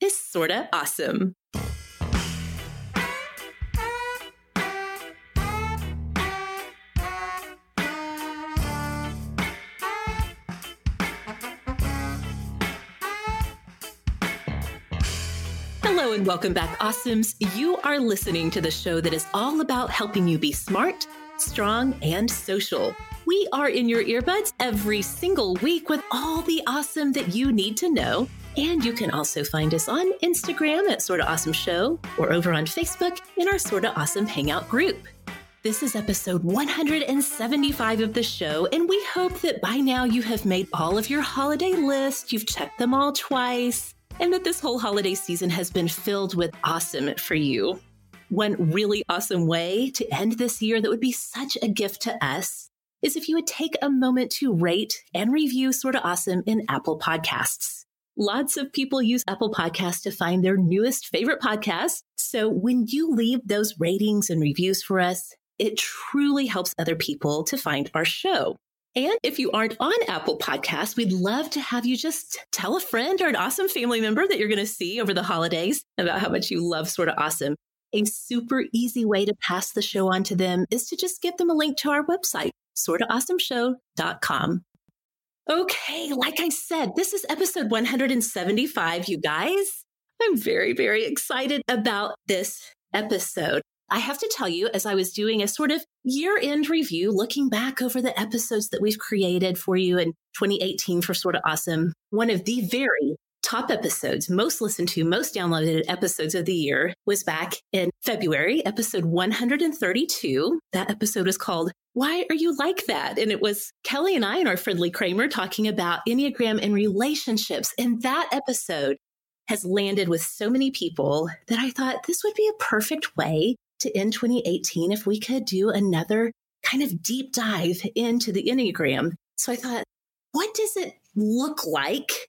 is sorta awesome. Hello and welcome back, Awesomes. You are listening to the show that is all about helping you be smart, strong, and social. We are in your earbuds every single week with all the awesome that you need to know and you can also find us on Instagram at Sorta Awesome Show or over on Facebook in our Sorta Awesome Hangout group. This is episode 175 of the show, and we hope that by now you have made all of your holiday lists, you've checked them all twice, and that this whole holiday season has been filled with awesome for you. One really awesome way to end this year that would be such a gift to us is if you would take a moment to rate and review Sorta Awesome in Apple Podcasts. Lots of people use Apple Podcasts to find their newest favorite podcasts. So when you leave those ratings and reviews for us, it truly helps other people to find our show. And if you aren't on Apple Podcasts, we'd love to have you just tell a friend or an awesome family member that you're going to see over the holidays about how much you love Sorta Awesome. A super easy way to pass the show on to them is to just give them a link to our website, sortaawesomeshow.com. Okay, like I said, this is episode 175, you guys. I'm very, very excited about this episode. I have to tell you, as I was doing a sort of year end review, looking back over the episodes that we've created for you in 2018 for Sorta Awesome, one of the very top episodes, most listened to, most downloaded episodes of the year was back in February, episode 132. That episode was called Why Are You Like That? And it was Kelly and I and our friend Leigh Kramer talking about Enneagram and relationships. And that episode has landed with so many people that I thought this would be a perfect way to end 2018 if we could do another kind of deep dive into the Enneagram. So I thought, what does it look like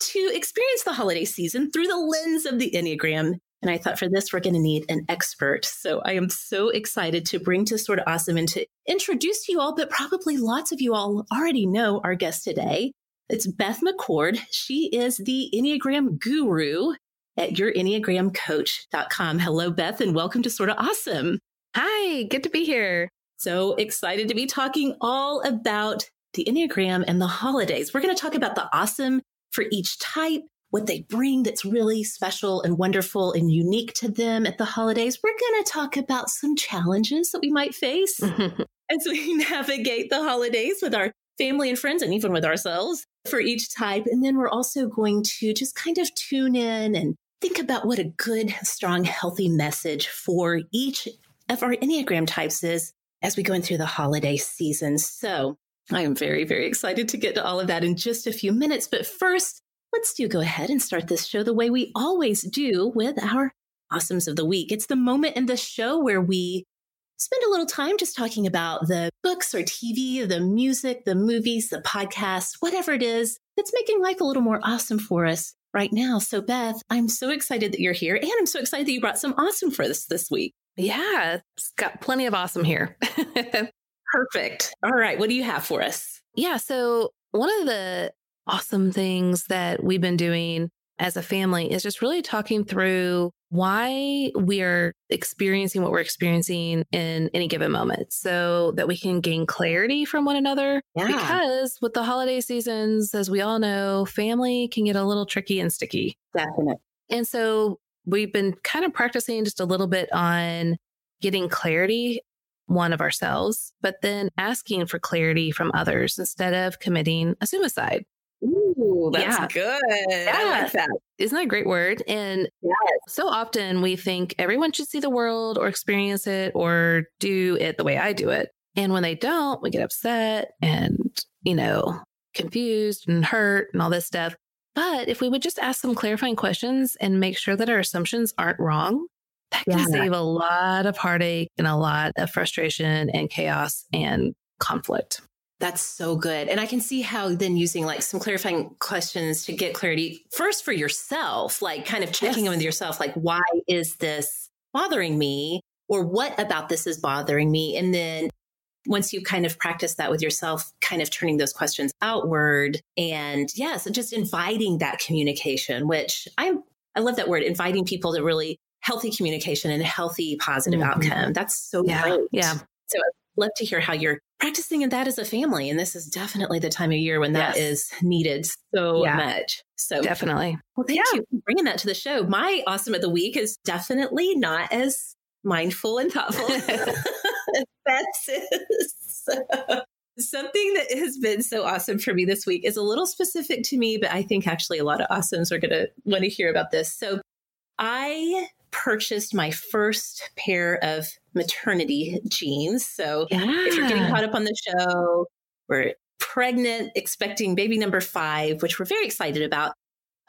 to experience the holiday season through the lens of the Enneagram. And I thought for this, we're going to need an expert. So I am so excited to bring to Sorta Awesome and to introduce you all, but probably lots of you all already know our guest today. It's Beth McCord. She is the Enneagram guru at yourenneagramcoach.com. Hello, Beth, and welcome to Sorta Awesome. Hi, good to be here. So excited to be talking all about the Enneagram and the holidays. We're going to talk about the awesome for each type, what they bring that's really special and wonderful and unique to them at the holidays. We're going to talk about some challenges that we might face as we navigate the holidays with our family and friends and even with ourselves for each type. And then we're also going to just kind of tune in and think about what a good, strong, healthy message for each of our Enneagram types is as we go in through the holiday season. So I am very, very excited to get to all of that in just a few minutes. But first, let's do go ahead and start this show the way we always do with our awesomes of the week. It's the moment in the show where we spend a little time just talking about the books or TV, the music, the movies, the podcasts, whatever it is that's making life a little more awesome for us right now. So, Beth, I'm so excited that you're here. And I'm so excited that you brought some awesome for us this week. Yeah, it's got plenty of awesome here. Perfect. All right. What do you have for us? Yeah. So, one of the awesome things that we've been doing as a family is just really talking through why we are experiencing what we're experiencing in any given moment so that we can gain clarity from one another. Yeah. Because with the holiday seasons, as we all know, family can get a little tricky and sticky. Definitely. And so we've been kind of practicing just a little bit on getting clarity, one of ourselves, but then asking for clarity from others instead of committing assumicide. Ooh, that's yeah. good. Yeah. I like that. Isn't that a great word? And yes. so often we think everyone should see the world or experience it or do it the way I do it. And when they don't, we get upset and, you know, confused and hurt and all this stuff. But if we would just ask some clarifying questions and make sure that our assumptions aren't wrong, that can yeah. save a lot of heartache and a lot of frustration and chaos and conflict. That's so good. And I can see how then using like some clarifying questions to get clarity first for yourself, like kind of checking yes. in with yourself, like, why is this bothering me? Or what about this is bothering me? And then once you kind of practice that with yourself, kind of turning those questions outward and yes, yeah, so just inviting that communication, which I I love that word, inviting people to really healthy communication and healthy positive mm-hmm. outcome. That's so yeah, great. Yeah. So I'd love to hear how you're practicing that as a family. And this is definitely the time of year when that yes. is needed so yeah. much. So definitely. Well, thank yeah. you for bringing that to the show. My awesome of the week is definitely not as mindful and thoughtful That's Something that has been so awesome for me this week is a little specific to me, but I think actually a lot of awesomes are going to want to hear about this. So I purchased my first pair of maternity jeans. So yeah. if you're getting caught up on the show, we're pregnant, expecting baby number five, which we're very excited about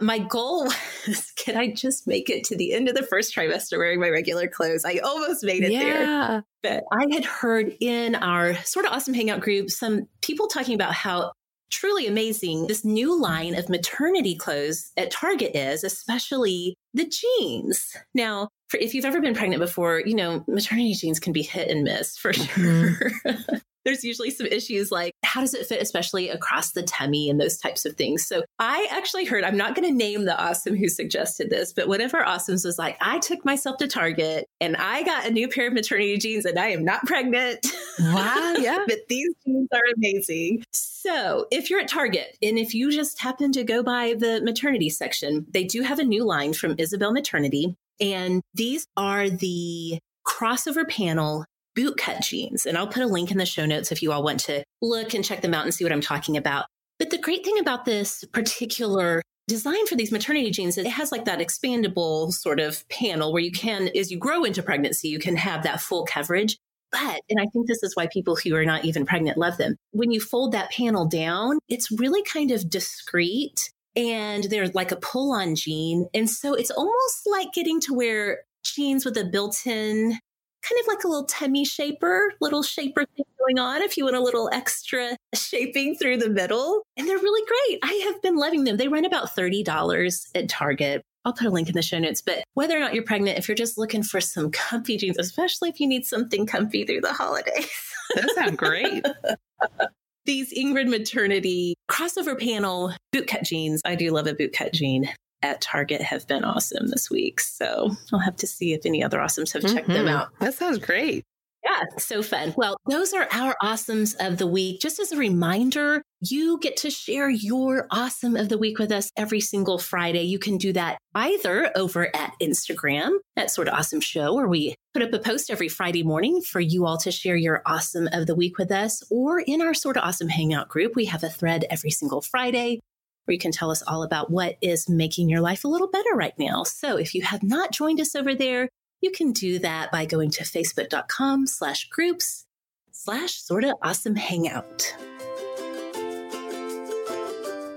my goal was can I just make it to the end of the first trimester wearing my regular clothes? I almost made it yeah. there. But I had heard in our sort of awesome hangout group some people talking about how truly amazing this new line of maternity clothes at Target is, especially the jeans. Now, for, if you've ever been pregnant before, you know, maternity jeans can be hit and miss for mm-hmm. sure there's usually some issues like how does it fit, especially across the tummy and those types of things. So I actually heard, I'm not going to name the awesome who suggested this, but one of our awesomes was like, I took myself to Target and I got a new pair of maternity jeans and I am not pregnant. Wow. Yeah. but these jeans are amazing. So if you're at Target and if you just happen to go by the maternity section, they do have a new line from Isabel Maternity. And these are the crossover panel bootcut jeans. And I'll put a link in the show notes if you all want to look and check them out and see what I'm talking about. But the great thing about this particular design for these maternity jeans is it has like that expandable sort of panel where you can as you grow into pregnancy you can have that full coverage but and i think this is why people who are not even pregnant love them when you fold that panel down it's really kind of discreet and they're like a pull on jean and so it's almost like getting to wear jeans with a built-in kind of like a little tummy shaper, little shaper thing going on if you want a little extra shaping through the middle. And they're really great. I have been loving them. They run about $30 at Target. I'll put a link in the show notes. But whether or not you're pregnant, if you're just looking for some comfy jeans, especially if you need something comfy through the holidays, that sounds great. These Ingrid maternity crossover panel bootcut jeans. I do love a bootcut jean at Target have been awesome this week. So I'll have to see if any other awesomes have checked mm-hmm. them out. That sounds great. Yeah, so fun. Well, those are our awesomes of the week. Just as a reminder, you get to share your awesome of the week with us every single Friday. You can do that either over at Instagram, that sort of awesome show, where we put up a post every Friday morning for you all to share your awesome of the week with us, or in our sort of awesome hangout group. We have a thread every single Friday where you can tell us all about what is making your life a little better right now. So if you have not joined us over there, you can do that by going to facebook.com slash groups slash sorta awesome hangout.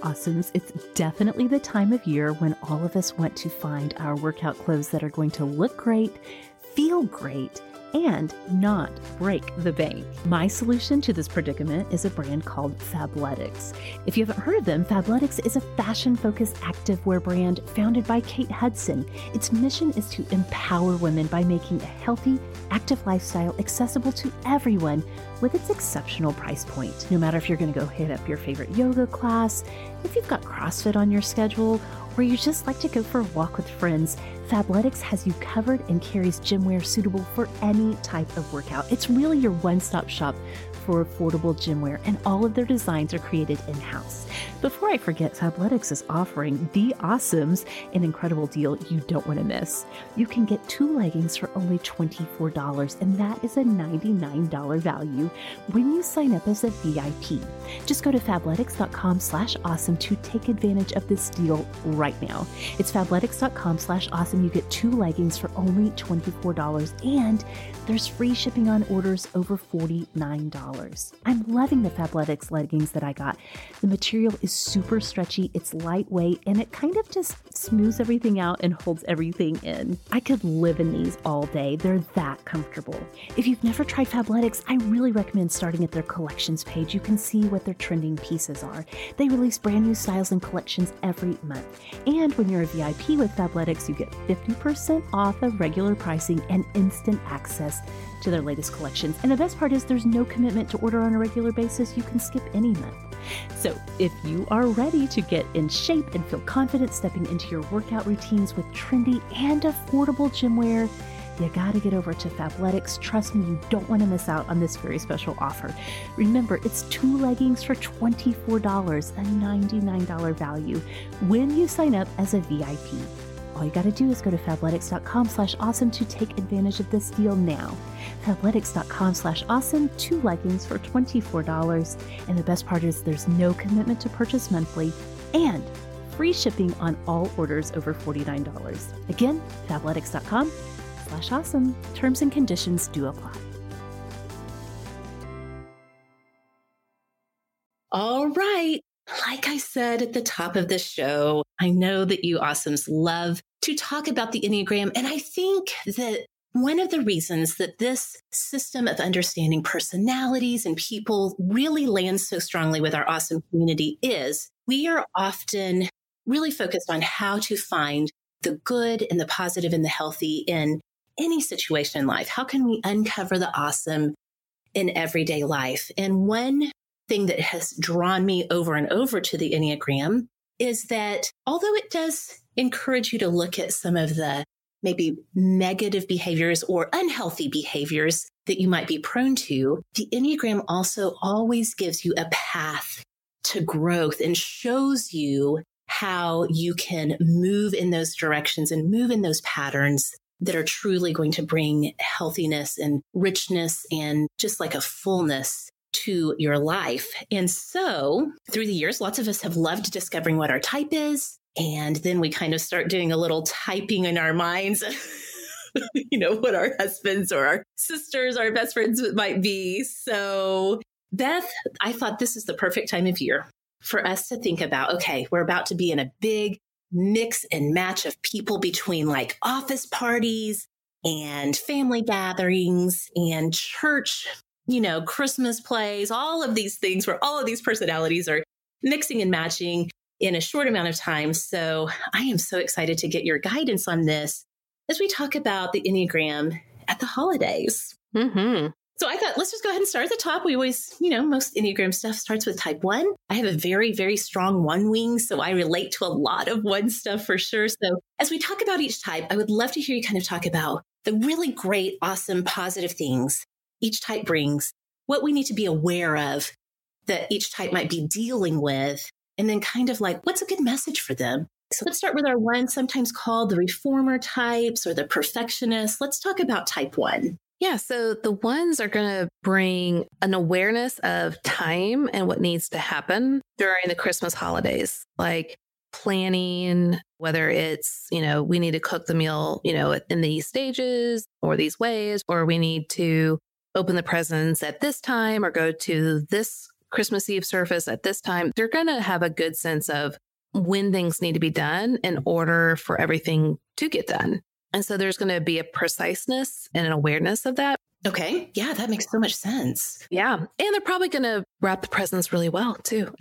Awesomes, it's definitely the time of year when all of us want to find our workout clothes that are going to look great, feel great, and not break the bank. My solution to this predicament is a brand called Fabletics. If you haven't heard of them, Fabletics is a fashion focused activewear brand founded by Kate Hudson. Its mission is to empower women by making a healthy, active lifestyle accessible to everyone with its exceptional price point. No matter if you're going to go hit up your favorite yoga class, if you've got CrossFit on your schedule, or you just like to go for a walk with friends, Fabletics has you covered and carries gym wear suitable for any type of workout. It's really your one stop shop for affordable gym wear, and all of their designs are created in house. Before I forget, Fabletics is offering the Awesomes, an incredible deal you don't want to miss. You can get two leggings for only $24, and that is a $99 value when you sign up as a VIP. Just go to fabletics.com slash awesome to take advantage of this deal right now. It's fabletics.com slash awesome. You get two leggings for only $24, and there's free shipping on orders over $49. I'm loving the Fabletics leggings that I got. The material is super stretchy, it's lightweight, and it kind of just smooths everything out and holds everything in. I could live in these all day. They're that comfortable. If you've never tried Fabletics, I really recommend starting at their collections page. You can see what their trending pieces are. They release brand new styles and collections every month. And when you're a VIP with Fabletics, you get 50% off of regular pricing and instant access to their latest collections. And the best part is there's no commitment to order on a regular basis. You can skip any month. So, if you are ready to get in shape and feel confident stepping into your workout routines with trendy and affordable gym wear, you gotta get over to Fabletics. Trust me, you don't want to miss out on this very special offer. Remember, it's two leggings for $24, a $99 value when you sign up as a VIP. All you got to do is go to fabletics.com slash awesome to take advantage of this deal now. Fabletics.com slash awesome, two leggings for $24. And the best part is there's no commitment to purchase monthly and free shipping on all orders over $49. Again, fabletics.com slash awesome. Terms and conditions do apply. All right. Like I said at the top of the show, I know that you awesomes love to talk about the Enneagram. And I think that one of the reasons that this system of understanding personalities and people really lands so strongly with our awesome community is we are often really focused on how to find the good and the positive and the healthy in any situation in life. How can we uncover the awesome in everyday life? And one thing that has drawn me over and over to the Enneagram is that although it does encourage you to look at some of the maybe negative behaviors or unhealthy behaviors that you might be prone to, the Enneagram also always gives you a path to growth and shows you how you can move in those directions and move in those patterns that are truly going to bring healthiness and richness and just like a fullness to your life. And so through the years, lots of us have loved discovering what our type is. And then we kind of start doing a little typing in our minds. you know, what our husbands or our sisters, our best friends might be. So, Beth, I thought this is the perfect time of year for us to think about okay, we're about to be in a big mix and match of people between like office parties and family gatherings and church you know, Christmas plays, all of these things where all of these personalities are mixing and matching in a short amount of time. So I am so excited to get your guidance on this as we talk about the Enneagram at the holidays. Mm-hmm. So I thought, let's just go ahead and start at the top. We always, you know, most Enneagram stuff starts with type one. I have a very, very strong one wing, so I relate to a lot of one stuff for sure. So as we talk about each type, I would love to hear you kind of talk about the really great, awesome, positive things each type brings, what we need to be aware of that each type might be dealing with, and then kind of like, what's a good message for them? So let's start with our one, sometimes called the reformer types or the perfectionist. Let's talk about type one. Yeah, so the ones are going to bring an awareness of time and what needs to happen during the Christmas holidays, like planning, whether it's, you know, we need to cook the meal, you know, in these stages or these ways, or we need to open the presents at this time or go to this Christmas Eve service at this time, they're going to have a good sense of when things need to be done in order for everything to get done. And so there's going to be a preciseness and an awareness of that. Okay. Yeah, that makes so much sense. Yeah. And they're probably going to wrap the presents really well, too.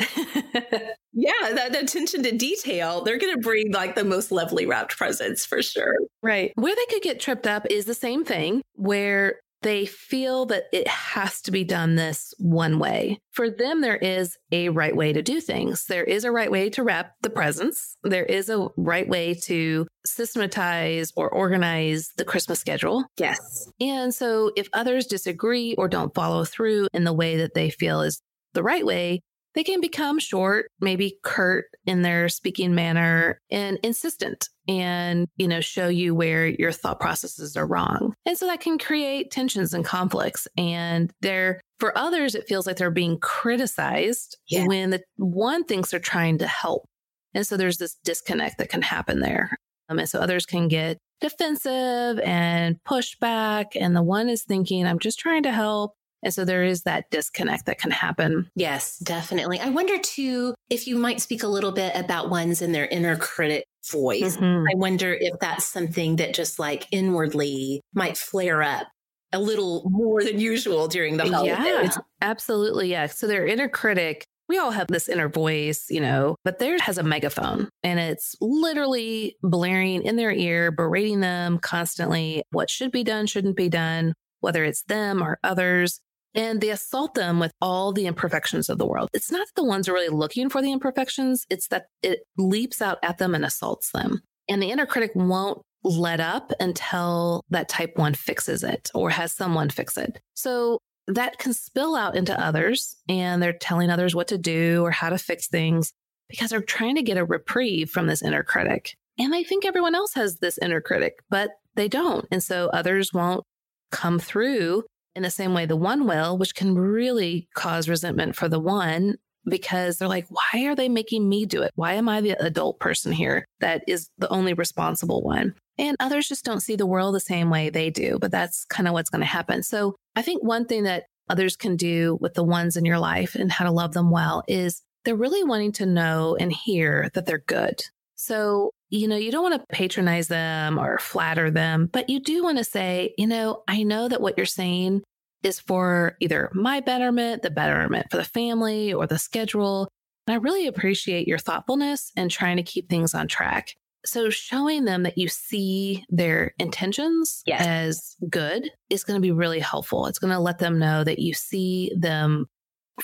yeah, that attention to detail. They're going to bring like the most lovely wrapped presents for sure. Right. Where they could get tripped up is the same thing, where they feel that it has to be done this one way. For them, there is a right way to do things. There is a right way to wrap the presents. There is a right way to systematize or organize the Christmas schedule. Yes. And so if others disagree or don't follow through in the way that they feel is the right way, they can become short, maybe curt in their speaking manner and insistent and, you know, show you where your thought processes are wrong. And so that can create tensions and conflicts. And they're, for others, it feels like they're being criticized yeah. when the one thinks they're trying to help. And so there's this disconnect that can happen there. Um, and so others can get defensive and push back. And the one is thinking, I'm just trying to help. And so there is that disconnect that can happen. Yes, definitely. I wonder too if you might speak a little bit about ones in their inner critic voice. Mm-hmm. I wonder if that's something that just like inwardly might flare up a little more than usual during the holidays. Yeah, absolutely. Yeah. So their inner critic we all have this inner voice, you know, but theirs has a megaphone and it's literally blaring in their ear, berating them constantly what should be done, shouldn't be done, whether it's them or others and they assault them with all the imperfections of the world. It's not that the ones are really looking for the imperfections, it's that it leaps out at them and assaults them. And the inner critic won't let up until that type one fixes it or has someone fix it. So that can spill out into others and they're telling others what to do or how to fix things because they're trying to get a reprieve from this inner critic. And they think everyone else has this inner critic, but they don't. And so others won't come through in the same way the one will, which can really cause resentment for the one because they're like, why are they making me do it? Why am I the adult person here that is the only responsible one? And others just don't see the world the same way they do, but that's kind of what's going to happen. So I think one thing that others can do with the ones in your life and how to love them well is they're really wanting to know and hear that they're good. So, you know, you don't want to patronize them or flatter them, but you do want to say, you know, I know that what you're saying is for either my betterment, the betterment for the family, or the schedule. And I really appreciate your thoughtfulness and trying to keep things on track. So, showing them that you see their intentions yes. as good is going to be really helpful. It's going to let them know that you see them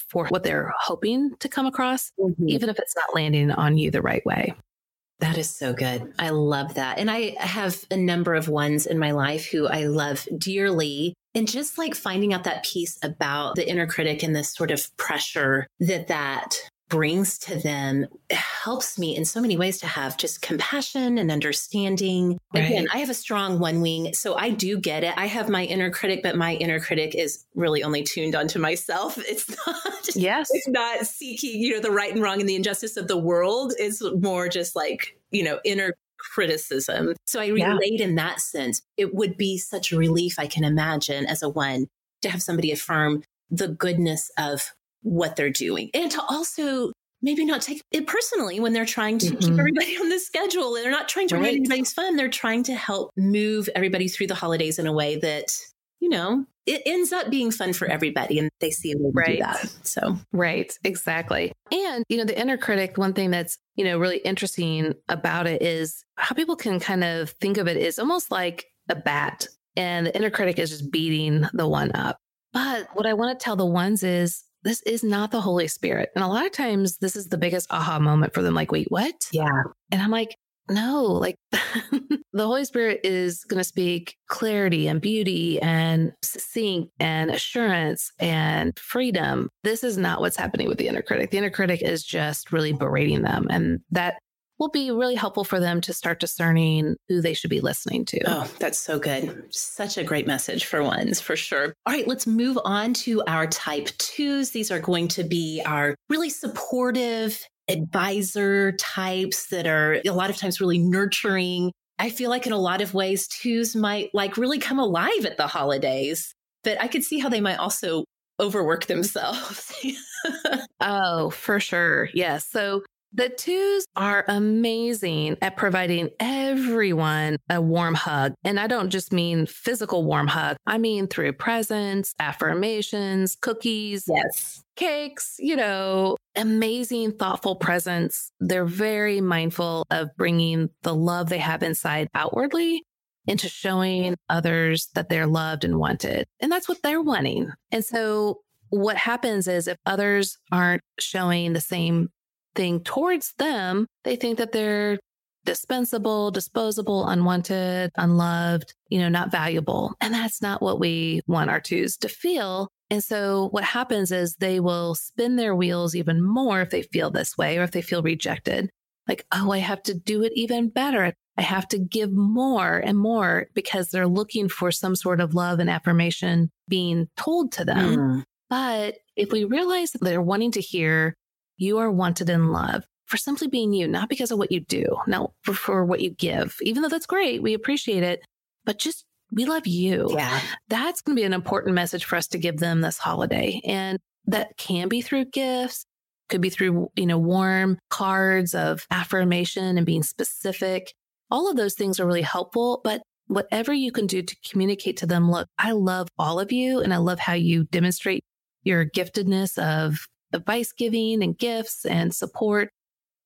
for what they're hoping to come across, mm-hmm. even if it's not landing on you the right way. That is so good. I love that. And I have a number of ones in my life who I love dearly. And just like finding out that piece about the inner critic and this sort of pressure that that brings to them helps me in so many ways to have just compassion and understanding. Right. Again, I have a strong one wing, so I do get it. I have my inner critic, but my inner critic is really only tuned onto myself. It's not yes. it's not seeking, you know, the right and wrong and the injustice of the world. It's more just like, you know, inner criticism. So I relate yeah. in that sense. It would be such a relief, I can imagine, as a one to have somebody affirm the goodness of what they're doing and to also maybe not take it personally when they're trying to mm-hmm. keep everybody on the schedule. And they're not trying to right. ruin anybody's fun. They're trying to help move everybody through the holidays in a way that, you know, it ends up being fun for everybody and they see a way right. to do that. So, right, exactly. And, you know, the inner critic, one thing that's, you know, really interesting about it is how people can kind of think of it is almost like a bat and the inner critic is just beating the one up. But what I want to tell the ones is this is not the Holy Spirit. And a lot of times this is the biggest aha moment for them like, wait, what? Yeah. And I'm like, no, like the Holy Spirit is going to speak clarity and beauty and succinct and assurance and freedom. This is not what's happening with the inner critic. The inner critic is just really berating them. And that will be really helpful for them to start discerning who they should be listening to. Oh, that's so good. Such a great message for ones, for sure. All right, let's move on to our type twos. These are going to be our really supportive advisor types that are a lot of times really nurturing. I feel like in a lot of ways, twos might like really come alive at the holidays, but I could see how they might also overwork themselves. oh, for sure. Yes. So the twos are amazing at providing everyone a warm hug. And I don't just mean physical warm hug. I mean through presents, affirmations, cookies, yes, cakes, you know, amazing, thoughtful presents. They're very mindful of bringing the love they have inside outwardly. into showing others that they're loved and wanted. And that's what they're wanting. And so what happens is if others aren't showing the same thing towards them, they think that they're dispensable, disposable, unwanted, unloved, you know, not valuable. And that's not what we want our twos to feel. And so what happens is they will spin their wheels even more if they feel this way or if they feel rejected. Like, oh, I have to do it even better. I have to give more and more because they're looking for some sort of love and affirmation being told to them. Mm. But if we realize that they're wanting to hear, you are wanted and loved for simply being you, not because of what you do, not for, for what you give, even though that's great. We appreciate it, but just we love you. Yeah. That's going to be an important message for us to give them this holiday. And that can be through gifts, could be through, you know, warm cards of affirmation and being specific. All of those things are really helpful, but whatever you can do to communicate to them, look, I love all of you and I love how you demonstrate your giftedness of advice giving and gifts and support.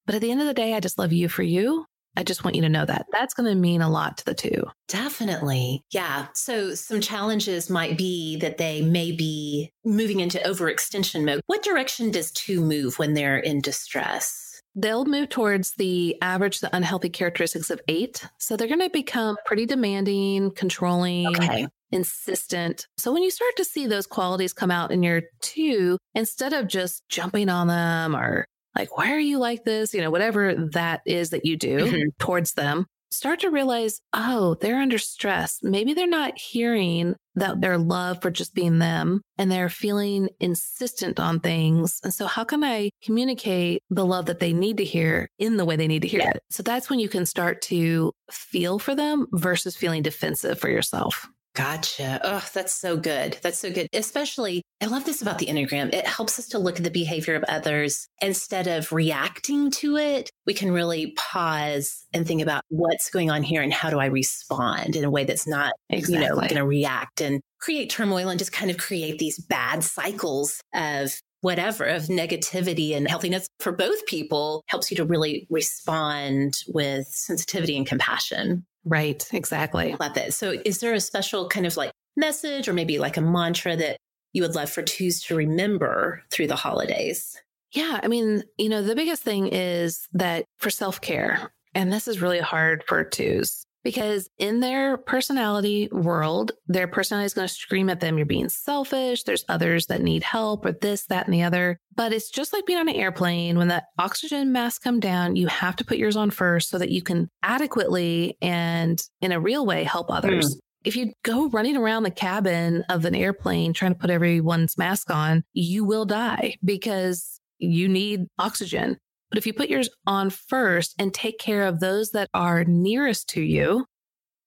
But at the end of the day, I just love you for you. I just want you to know that that's going to mean a lot to the two. Definitely. Yeah. So some challenges might be that they may be moving into overextension mode. What direction does two move when they're in distress? They'll move towards the average, the unhealthy characteristics of eight. So they're going to become pretty demanding, controlling, okay. Insistent. So when you start to see those qualities come out in your two, instead of just jumping on them or like, why are you like this? You know, whatever that is that you do mm-hmm. towards them, start to realize, oh, they're under stress. Maybe they're not hearing that their love for just being them and they're feeling insistent on things. And so, how can I communicate the love that they need to hear in the way they need to hear yeah. it? So, that's when you can start to feel for them versus feeling defensive for yourself. Gotcha. Oh, that's so good. That's so good. Especially, I love this about the Enneagram. It helps us to look at the behavior of others instead of reacting to it. We can really pause and think about what's going on here and how do I respond in a way that's not, exactly. you know, going to react and create turmoil and just kind of create these bad cycles of whatever of negativity and healthiness for both people helps you to really respond with sensitivity and compassion. Right, exactly. So, is there a special kind of like message or maybe like a mantra that you would love for twos to remember through the holidays? Yeah. I mean, you know, the biggest thing is that for self care, and this is really hard for twos, because in their personality world, their personality is going to scream at them, you're being selfish. There's others that need help or this, that, and the other. But it's just like being on an airplane. When the oxygen mask come down, you have to put yours on first so that you can adequately and in a real way help others. Mm. If you go running around the cabin of an airplane trying to put everyone's mask on, you will die because you need oxygen. But if you put yours on first and take care of those that are nearest to you,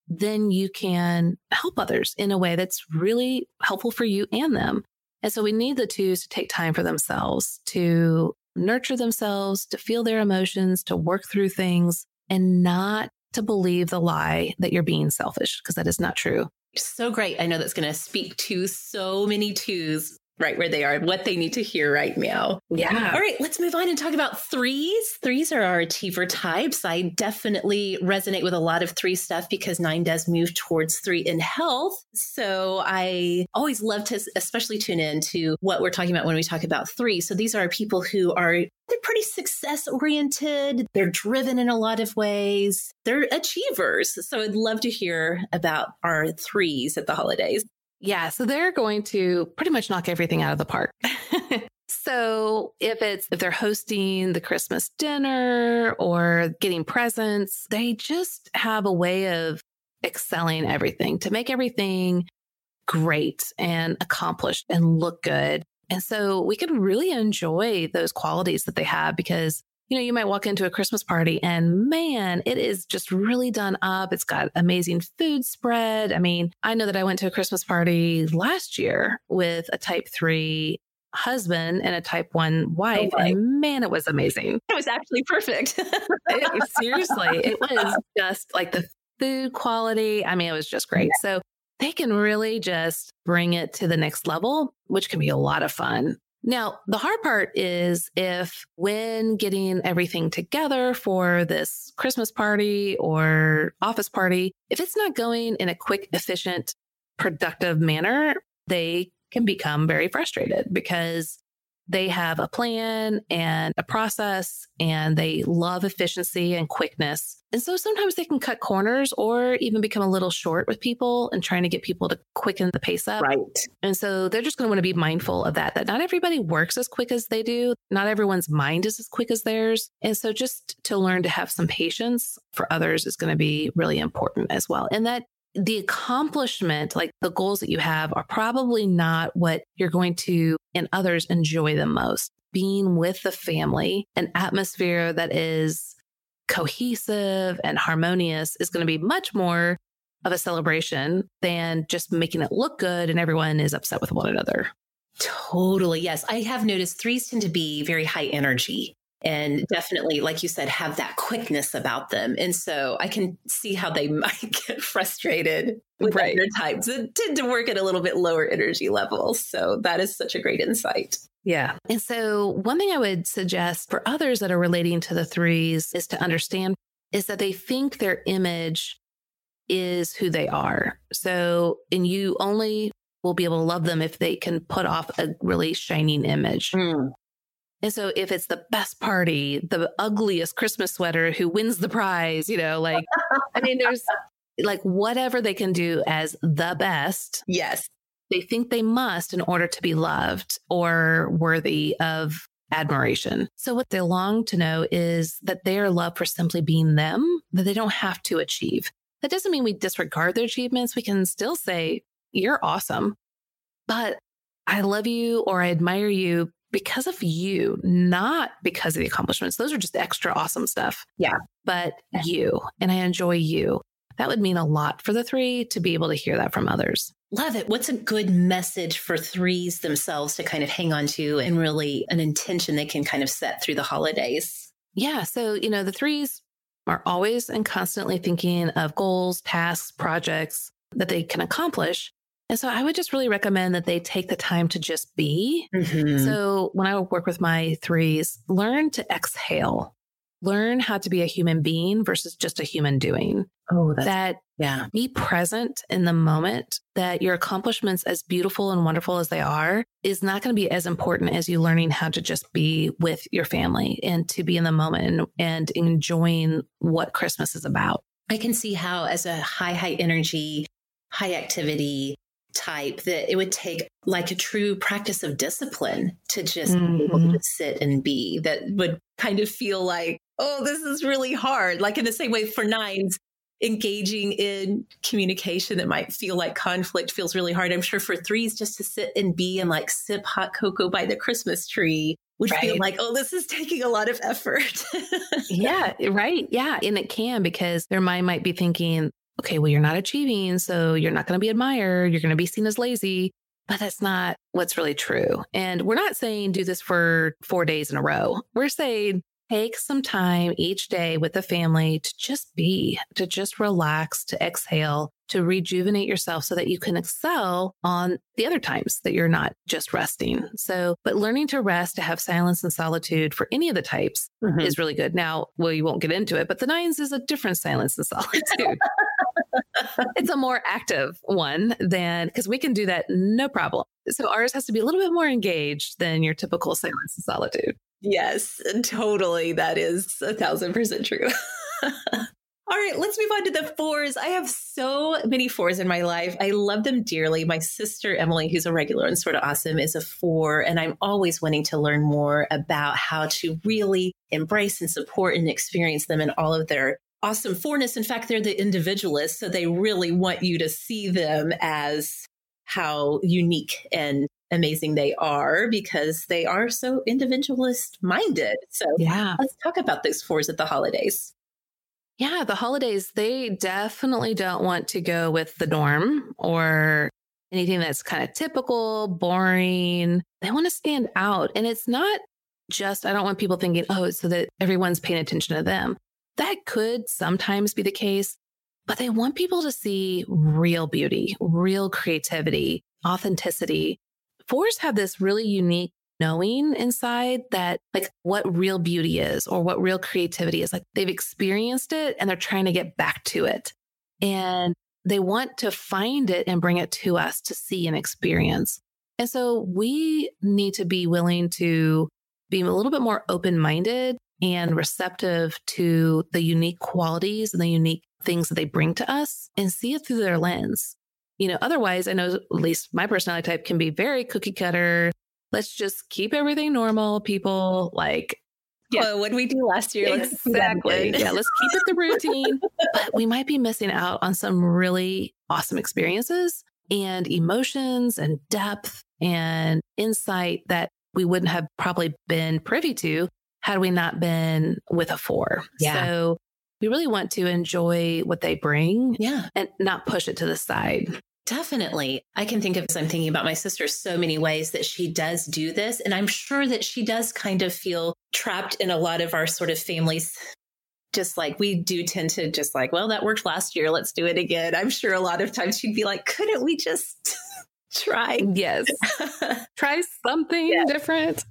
then you can help others in a way that's really helpful for you and them. And so we need the twos to take time for themselves, to nurture themselves, to feel their emotions, to work through things, and not to believe the lie that you're being selfish, because that is not true. So great. I know that's going to speak to so many twos right where they are what they need to hear right now. Yeah. All right, let's move on and talk about threes. Threes are our achiever types. I definitely resonate with a lot of three stuff because nine does move towards three in health. So I always love to especially tune in to what we're talking about when we talk about three. So these are people who are they're pretty success oriented. They're driven in a lot of ways. They're achievers. So I'd love to hear about our threes at the holidays. Yeah. So they're going to pretty much knock everything out of the park. so if it's, if they're hosting the Christmas dinner or getting presents, they just have a way of excelling everything to make everything great and accomplished and look good. And so we can really enjoy those qualities that they have because you know, you might walk into a Christmas party and man, it is just really done up. It's got amazing food spread. I mean, I know that I went to a Christmas party last year with a type three husband and a type one oh, wife. Oh and man, it was amazing. It was actually perfect. it, seriously, it was just like the food quality. I mean, it was just great. Yeah. So they can really just bring it to the next level, which can be a lot of fun. Now, the hard part is if when getting everything together for this Christmas party or office party, if it's not going in a quick, efficient, productive manner, they can become very frustrated because they have a plan and a process and they love efficiency and quickness. And so sometimes they can cut corners or even become a little short with people and trying to get people to quicken the pace up. Right. And so they're just going to want to be mindful of that, that not everybody works as quick as they do. Not everyone's mind is as quick as theirs. And so just to learn to have some patience for others is going to be really important as well. And that the accomplishment, like the goals that you have, are probably not what you're going to and others enjoy the most. Being with the family, an atmosphere that is cohesive and harmonious is going to be much more of a celebration than just making it look good and everyone is upset with one another. Totally. Yes. I have noticed threes tend to be very high energy and definitely, like you said, have that quickness about them. And so I can see how they might get frustrated with right. other types that tend to work at a little bit lower energy levels. So that is such a great insight. Yeah. And so one thing I would suggest for others that are relating to the threes is to understand is that they think their image is who they are. So, and you only will be able to love them if they can put off a really shining image. Mm. And so if it's the best party, the ugliest Christmas sweater who wins the prize, you know, like, I mean, there's like whatever they can do as the best. Yes. They think they must in order to be loved or worthy of admiration. So what they long to know is that they are loved for simply being them, that they don't have to achieve. That doesn't mean we disregard their achievements. We can still say, you're awesome, but I love you or I admire you because of you, not because of the accomplishments. Those are just extra awesome stuff. Yeah. But you, and I enjoy you. That would mean a lot for the three to be able to hear that from others. Love it. What's a good message for threes themselves to kind of hang on to and really an intention they can kind of set through the holidays? Yeah. So, you know, the threes are always and constantly thinking of goals, tasks, projects that they can accomplish. And so I would just really recommend that they take the time to just be. Mm-hmm. So when I work with my threes, learn to exhale, learn how to be a human being versus just a human doing. Oh, that yeah. Be present in the moment that your accomplishments, as beautiful and wonderful as they are, is not going to be as important as you learning how to just be with your family and to be in the moment and, and enjoying what Christmas is about. I can see how, as a high, high energy, high activity, type that it would take like a true practice of discipline to just mm-hmm. be able to mm-hmm. sit and be that would kind of feel like, oh, this is really hard. Like in the same way for nines, engaging in communication that might feel like conflict feels really hard. I'm sure for threes, just to sit and be and like sip hot cocoa by the Christmas tree would right. feel like, oh, this is taking a lot of effort. yeah, right. Yeah. And it can because their mind might be thinking, okay, well, you're not achieving. So you're not going to be admired. You're going to be seen as lazy. But that's not what's really true. And we're not saying do this for four days in a row. We're saying take some time each day with the family to just be, to just relax, to exhale, to rejuvenate yourself so that you can excel on the other times that you're not just resting. So, but learning to rest, to have silence and solitude for any of the types mm-hmm. is really good. Now, well, you won't get into it, but the nines is a different silence and solitude. It's a more active one than because we can do that no problem. So ours has to be a little bit more engaged than your typical silence and solitude. Yes, totally. That is a thousand percent true. All right, let's move on to the fours. I have so many fours in my life. I love them dearly. My sister, Emily, who's a regular and sort of awesome, is a four. And I'm always wanting to learn more about how to really embrace and support and experience them in all of their awesome fourness. In fact, they're the individualists. So they really want you to see them as how unique and amazing they are because they are so individualist minded. So yeah, let's talk about those fours at the holidays. Yeah, the holidays, they definitely don't want to go with the norm or anything that's kind of typical, boring. They want to stand out. And it's not just, I don't want people thinking, oh, so that everyone's paying attention to them. That could sometimes be the case, but they want people to see real beauty, real creativity, authenticity. Fours have this really unique knowing inside that like what real beauty is or what real creativity is. Like they've experienced it and they're trying to get back to it. And they want to find it and bring it to us to see and experience. And so we need to be willing to be a little bit more open minded and receptive to the unique qualities and the unique things that they bring to us and see it through their lens. You know, otherwise, I know at least my personality type can be very cookie cutter. Let's just keep everything normal, people. Like, yeah. What did we do last year? Exactly. yeah, let's keep it the routine. but we might be missing out on some really awesome experiences and emotions and depth and insight that we wouldn't have probably been privy to had we not been with a four. Yeah. So we really want to enjoy what they bring. Yeah. And not push it to the side. Definitely. I can think of, as I'm thinking about my sister, so many ways that she does do this. And I'm sure that she does kind of feel trapped in a lot of our sort of families. Just like we do tend to just like, well, that worked last year. Let's do it again. I'm sure a lot of times she'd be like, couldn't we just try. Yes. try something different.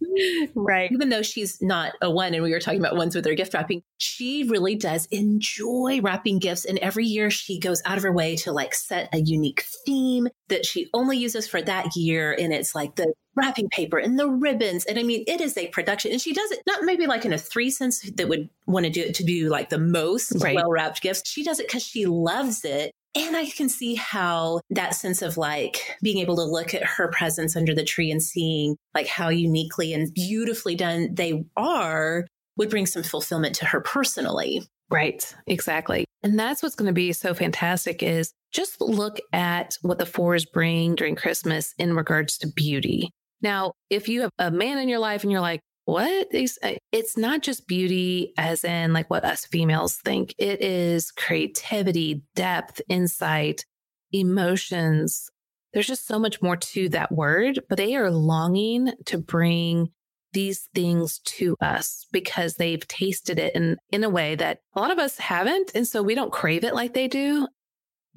Right. Even though she's not a one, and we were talking about ones with her gift wrapping, she really does enjoy wrapping gifts. And every year she goes out of her way to like set a unique theme that she only uses for that year. And it's like the wrapping paper and the ribbons. And I mean, it is a production. And she does it not maybe like in a three sense that would want to do it to do like the most right. well wrapped gifts. She does it because she loves it. And I can see how that sense of like being able to look at her presents under the tree and seeing like how uniquely and beautifully done they are would bring some fulfillment to her personally. Right, exactly. And that's what's going to be so fantastic is just look at what the fours bring during Christmas in regards to beauty. Now, if you have a man in your life and you're like, what it's not just beauty as in like what us females think it is creativity depth insight emotions. There's just so much more to that word but they are longing to bring these things to us because they've tasted it in in a way that a lot of us haven't and so we don't crave it like they do.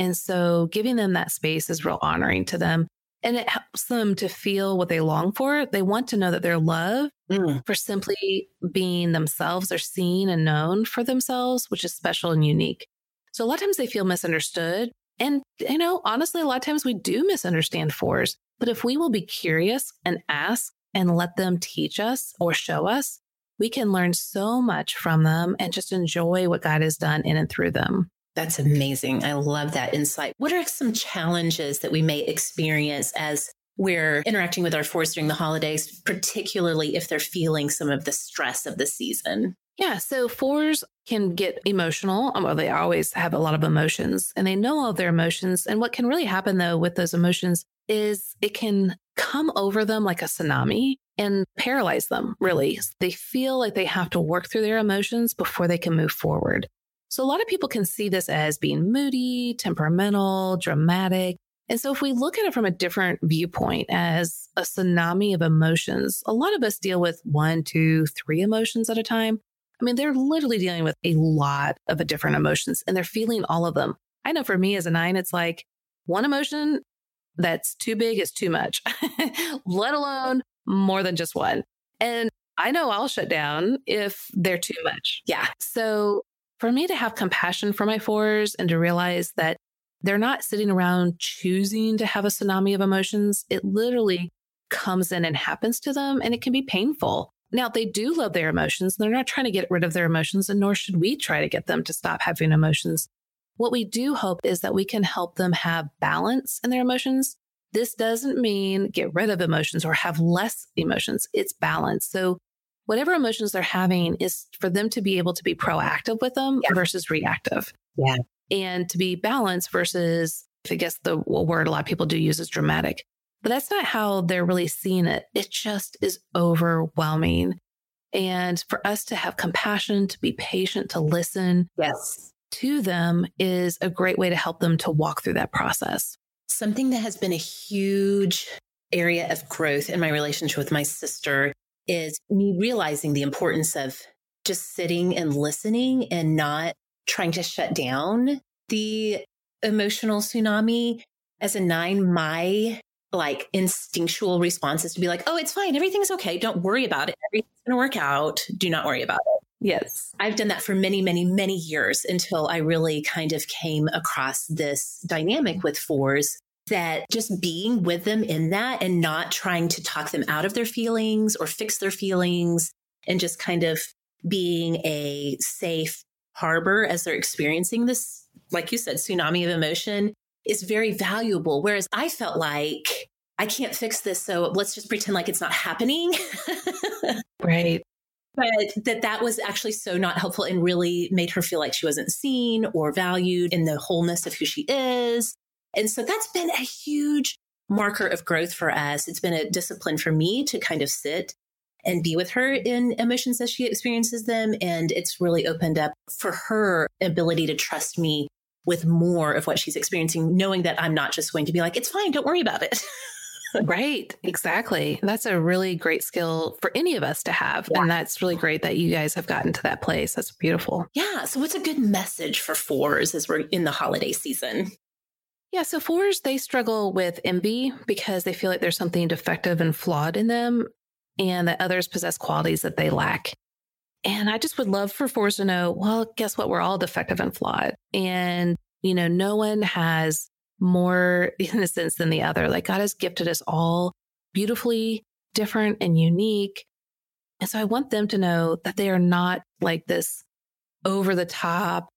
And so giving them that space is real honoring to them and it helps them to feel what they long for. They want to know that they're loved mm. for simply being themselves. They're seen and known for themselves, which is special and unique. So a lot of times they feel misunderstood. And, you know, honestly, a lot of times we do misunderstand fours. But if we will be curious and ask and let them teach us or show us, we can learn so much from them and just enjoy what God has done in and through them. That's amazing. I love that insight. What are some challenges that we may experience as we're interacting with our fours during the holidays, particularly if they're feeling some of the stress of the season? Yeah, so fours can get emotional. Um, well, they always have a lot of emotions and they know all their emotions. And what can really happen though with those emotions is it can come over them like a tsunami and paralyze them, really. They feel like they have to work through their emotions before they can move forward. So a lot of people can see this as being moody, temperamental, dramatic. And so if we look at it from a different viewpoint as a tsunami of emotions, a lot of us deal with one, two, three emotions at a time. I mean, they're literally dealing with a lot of different emotions and they're feeling all of them. I know for me as a nine, it's like one emotion that's too big is too much, let alone more than just one. And I know I'll shut down if they're too much. Yeah. So for me to have compassion for my fours and to realize that they're not sitting around choosing to have a tsunami of emotions, it literally comes in and happens to them and it can be painful. Now, they do love their emotions. They're not trying to get rid of their emotions, and nor should we try to get them to stop having emotions. What we do hope is that we can help them have balance in their emotions. This doesn't mean get rid of emotions or have less emotions. It's balance. So whatever emotions they're having is for them to be able to be proactive with them yeah. versus reactive. Yeah. And to be balanced versus, I guess the word a lot of people do use is dramatic. But that's not how they're really seeing it. It just is overwhelming. And for us to have compassion, to be patient, to listen yes. to them is a great way to help them to walk through that process. Something that has been a huge area of growth in my relationship with my sister is me realizing the importance of just sitting and listening and not trying to shut down the emotional tsunami. As a nine, my like instinctual responses to be like, oh, it's fine. Everything's okay. Don't worry about it. Everything's going to work out. Do not worry about it. Yes. I've done that for many, many, many years until I really kind of came across this dynamic with fours that just being with them in that and not trying to talk them out of their feelings or fix their feelings and just kind of being a safe harbor as they're experiencing this, like you said, tsunami of emotion is very valuable. Whereas I felt like I can't fix this. So let's just pretend like it's not happening. right. But that that was actually so not helpful and really made her feel like she wasn't seen or valued in the wholeness of who she is. And so that's been a huge marker of growth for us. It's been a discipline for me to kind of sit and be with her in emotions as she experiences them. And it's really opened up for her ability to trust me with more of what she's experiencing, knowing that I'm not just going to be like, it's fine, don't worry about it. right, exactly. That's a really great skill for any of us to have. Yeah. And that's really great that you guys have gotten to that place. That's beautiful. Yeah. So, what's a good message for fours as we're in the holiday season? Yeah, so fours, they struggle with envy because they feel like there's something defective and flawed in them and that others possess qualities that they lack. And I just would love for fours to know, well, guess what? We're all defective and flawed. And, you know, no one has more innocence than the other. Like God has gifted us all beautifully different and unique. And so I want them to know that they are not like this over the top,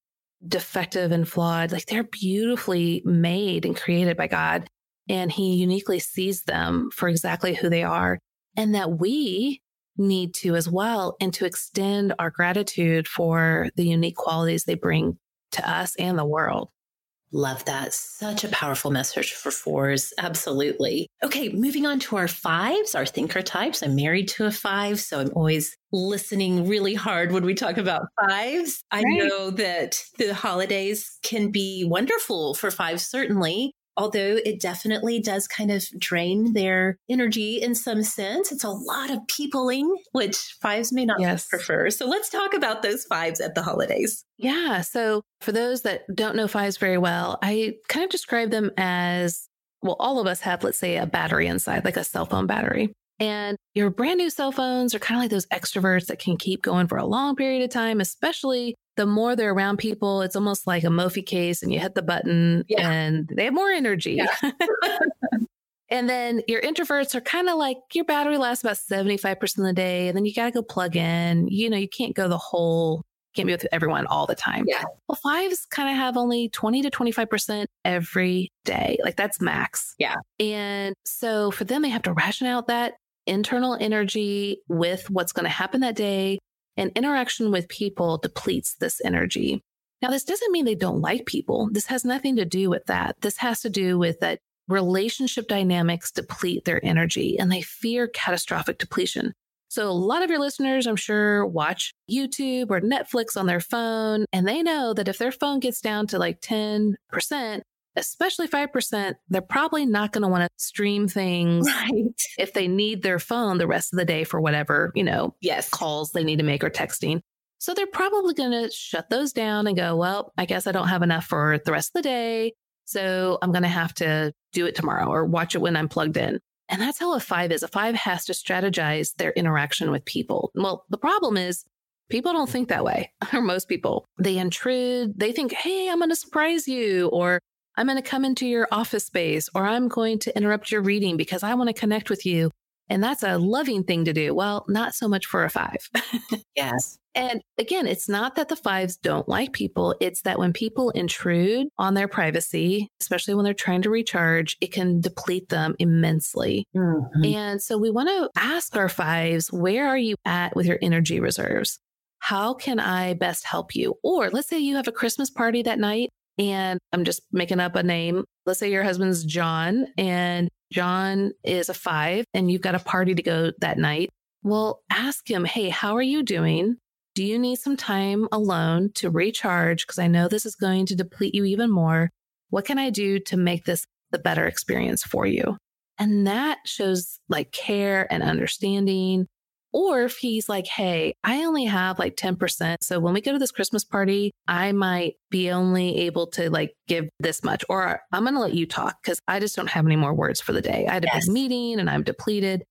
defective and flawed. Like they're beautifully made and created by God. And He uniquely sees them for exactly who they are. And that we need to as well, and to extend our gratitude for the unique qualities they bring to us and the world. Love that. Such a powerful message for fours. Absolutely. Okay, moving on to our fives, our thinker types. I'm married to a five, so I'm always listening really hard when we talk about fives. I know that the holidays can be wonderful for fives, certainly although it definitely does kind of drain their energy in some sense. It's a lot of peopling, which fives may not yes. prefer. So let's talk about those fives at the holidays. Yeah. So for those that don't know fives very well, I kind of describe them as well, all of us have, let's say, a battery inside, like a cell phone battery. And your brand new cell phones are kind of like those extroverts that can keep going for a long period of time, especially the more they're around people, it's almost like a Mophie case and you hit the button yeah. and they have more energy. Yeah. and then your introverts are kind of like your battery lasts about 75% of the day. And then you got to go plug in. You know, you can't go the whole, can't be with everyone all the time. Yeah. Well, fives kind of have only 20 to 25% every day. Like that's max. Yeah. And so for them, they have to ration out that internal energy with what's going to happen that day and interaction with people depletes this energy. Now, this doesn't mean they don't like people. This has nothing to do with that. This has to do with that relationship dynamics deplete their energy and they fear catastrophic depletion. So, a lot of your listeners, I'm sure, watch YouTube or Netflix on their phone, and they know that if their phone gets down to like 10%, especially 5%, they're probably not going to want to stream things right. if they need their phone the rest of the day for whatever, you know, yes. calls they need to make or texting. So they're probably going to shut those down and go, well, I guess I don't have enough for the rest of the day. So I'm going to have to do it tomorrow or watch it when I'm plugged in. And that's how a five is. A five has to strategize their interaction with people. Well, the problem is people don't think that way, or most people. They intrude, they think, hey, I'm going to surprise you, or I'm going to come into your office space or I'm going to interrupt your reading because I want to connect with you. And that's a loving thing to do. Well, not so much for a five. yes. And again, it's not that the fives don't like people. It's that when people intrude on their privacy, especially when they're trying to recharge, it can deplete them immensely. Mm-hmm. And so we want to ask our fives, where are you at with your energy reserves? How can I best help you? Or let's say you have a Christmas party that night and I'm just making up a name. Let's say your husband's John and John is a five and you've got a party to go that night. Well, ask him, hey, how are you doing? Do you need some time alone to recharge? Because I know this is going to deplete you even more. What can I do to make this the better experience for you? And that shows like care and understanding Or if he's like, hey, I only have like 10%. So when we go to this Christmas party, I might be only able to like give this much, or I'm going to let you talk because I just don't have any more words for the day. I had a yes. big meeting and I'm depleted.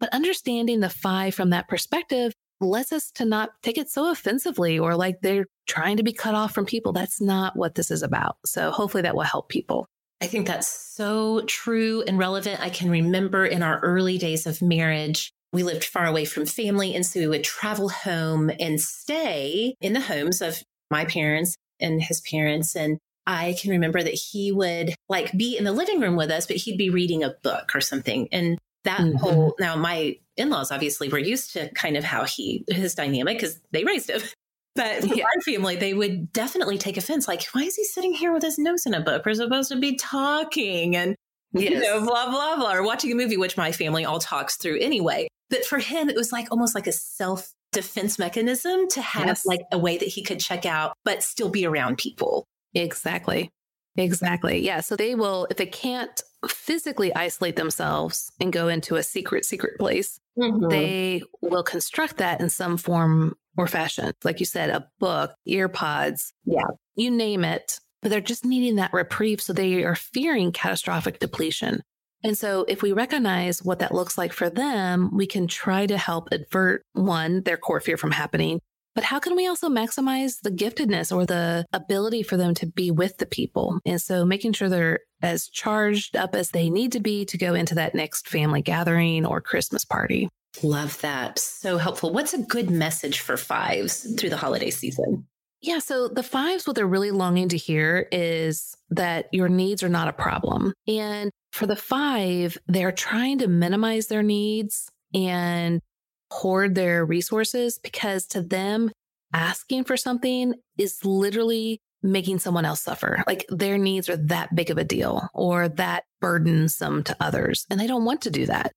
But understanding the five from that perspective lets us to not take it so offensively or like they're trying to be cut off from people. That's not what this is about. So hopefully that will help people. I think that's so true and relevant. I can remember in our early days of marriage, we lived far away from family. And so we would travel home and stay in the homes of my parents and his parents. And I can remember that he would like be in the living room with us, but he'd be reading a book or something. And that mm-hmm. whole, now my in laws obviously were used to kind of how he, his dynamic, because they raised him. But yeah. our family, they would definitely take offense. Like, why is he sitting here with his nose in a book? We're supposed to be talking and, yes. you know, blah, blah, blah, or watching a movie, which my family all talks through anyway. But for him, it was like almost like a self defense mechanism to have yes. like a way that he could check out, but still be around people. Exactly. Exactly. Yeah. So they will, if they can't physically isolate themselves and go into a secret, secret place, mm-hmm. they will construct that in some form or fashion. Like you said, a book, earpods, yeah, you name it. But they're just needing that reprieve. So they are fearing catastrophic depletion. And so if we recognize what that looks like for them, we can try to help avert one, their core fear from happening. But how can we also maximize the giftedness or the ability for them to be with the people? And so making sure they're as charged up as they need to be to go into that next family gathering or Christmas party. Love that. So helpful. What's a good message for fives through the holiday season? Yeah. So the fives, what they're really longing to hear is that your needs are not a problem. And for the five, they're trying to minimize their needs and hoard their resources because to them, asking for something is literally making someone else suffer. Like their needs are that big of a deal or that burdensome to others. And they don't want to do that.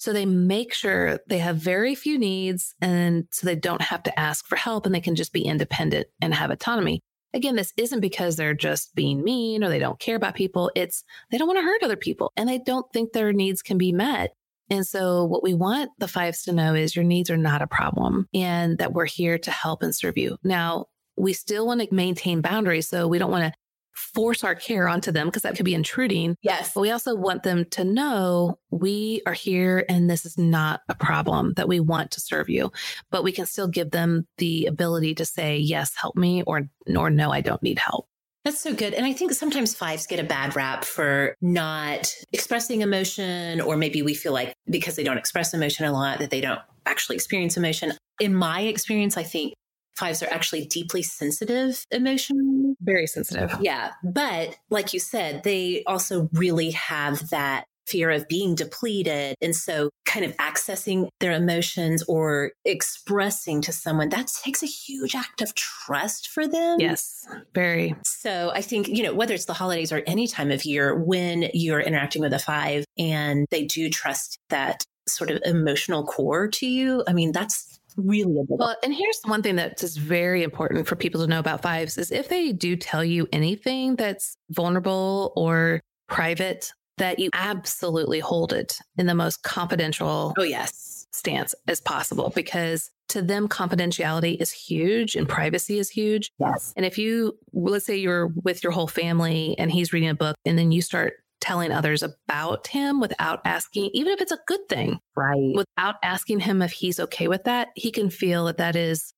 So they make sure they have very few needs and so they don't have to ask for help and they can just be independent and have autonomy. Again, this isn't because they're just being mean or they don't care about people. It's they don't want to hurt other people and they don't think their needs can be met. And so what we want the fives to know is your needs are not a problem and that we're here to help and serve you. Now, we still want to maintain boundaries. So we don't want to force our care onto them because that could be intruding. Yes. But we also want them to know we are here and this is not a problem that we want to serve you. But we can still give them the ability to say, yes, help me or, or no, I don't need help. That's so good. And I think sometimes fives get a bad rap for not expressing emotion, or maybe we feel like because they don't express emotion a lot, that they don't actually experience emotion. In my experience, I think fives are actually deeply sensitive emotionally. Very sensitive. Yeah. But like you said, they also really have that fear of being depleted. And so kind of accessing their emotions or expressing to someone, that takes a huge act of trust for them. Yes, very. So I think, you know, whether it's the holidays or any time of year when you're interacting with a five and they do trust that sort of emotional core to you, I mean, that's really a well and here's one thing that's just very important for people to know about fives is if they do tell you anything that's vulnerable or private that you absolutely hold it in the most confidential oh yes. stance as possible because to them confidentiality is huge and privacy is huge. Yes. And if you let's say you're with your whole family and he's reading a book and then you start telling others about him without asking even if it's a good thing right without asking him if he's okay with that he can feel that that is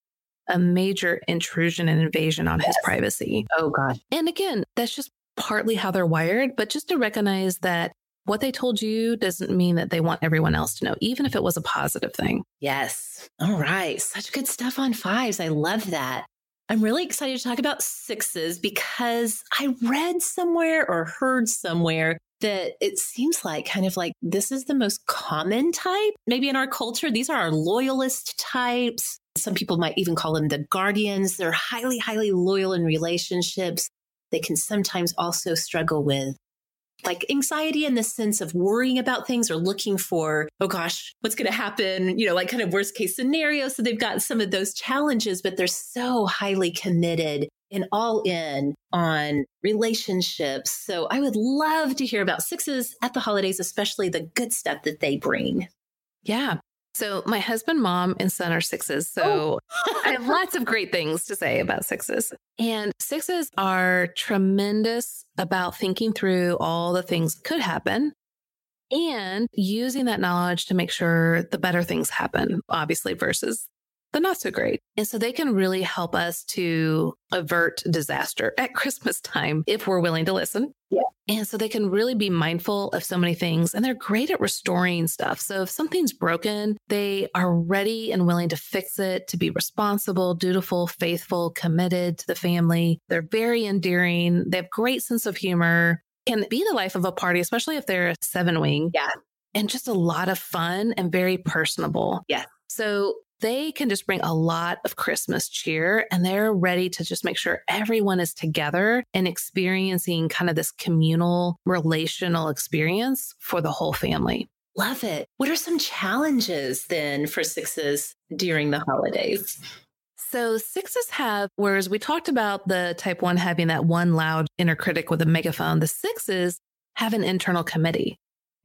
a major intrusion and invasion on yes. his privacy. Oh, God. And again, that's just partly how they're wired, but just to recognize that what they told you doesn't mean that they want everyone else to know, even if it was a positive thing. Yes. All right. Such good stuff on fives. I love that. I'm really excited to talk about sixes because I read somewhere or heard somewhere that it seems like kind of like this is the most common type. Maybe in our culture, these are our loyalist types. Some people might even call them the guardians. They're highly, highly loyal in relationships they can sometimes also struggle with like anxiety in the sense of worrying about things or looking for, oh gosh, what's going to happen? You know, like kind of worst case scenario. So they've got some of those challenges, but they're so highly committed and all in on relationships. So I would love to hear about sixes at the holidays, especially the good stuff that they bring. Yeah. So, my husband, mom, and son are sixes. So, oh. I have lots of great things to say about sixes. And sixes are tremendous about thinking through all the things that could happen and using that knowledge to make sure the better things happen, obviously, versus the not so great. And so they can really help us to avert disaster at Christmas time if we're willing to listen. Yeah. And so they can really be mindful of so many things and they're great at restoring stuff. So if something's broken, they are ready and willing to fix it, to be responsible, dutiful, faithful, committed to the family. They're very endearing. They have great sense of humor, can be the life of a party, especially if they're a seven wing. Yeah. And just a lot of fun and very personable. Yeah. So they can just bring a lot of Christmas cheer and they're ready to just make sure everyone is together and experiencing kind of this communal relational experience for the whole family. Love it. What are some challenges then for sixes during the holidays? So sixes have, whereas we talked about the type one having that one loud inner critic with a megaphone, the sixes have an internal committee.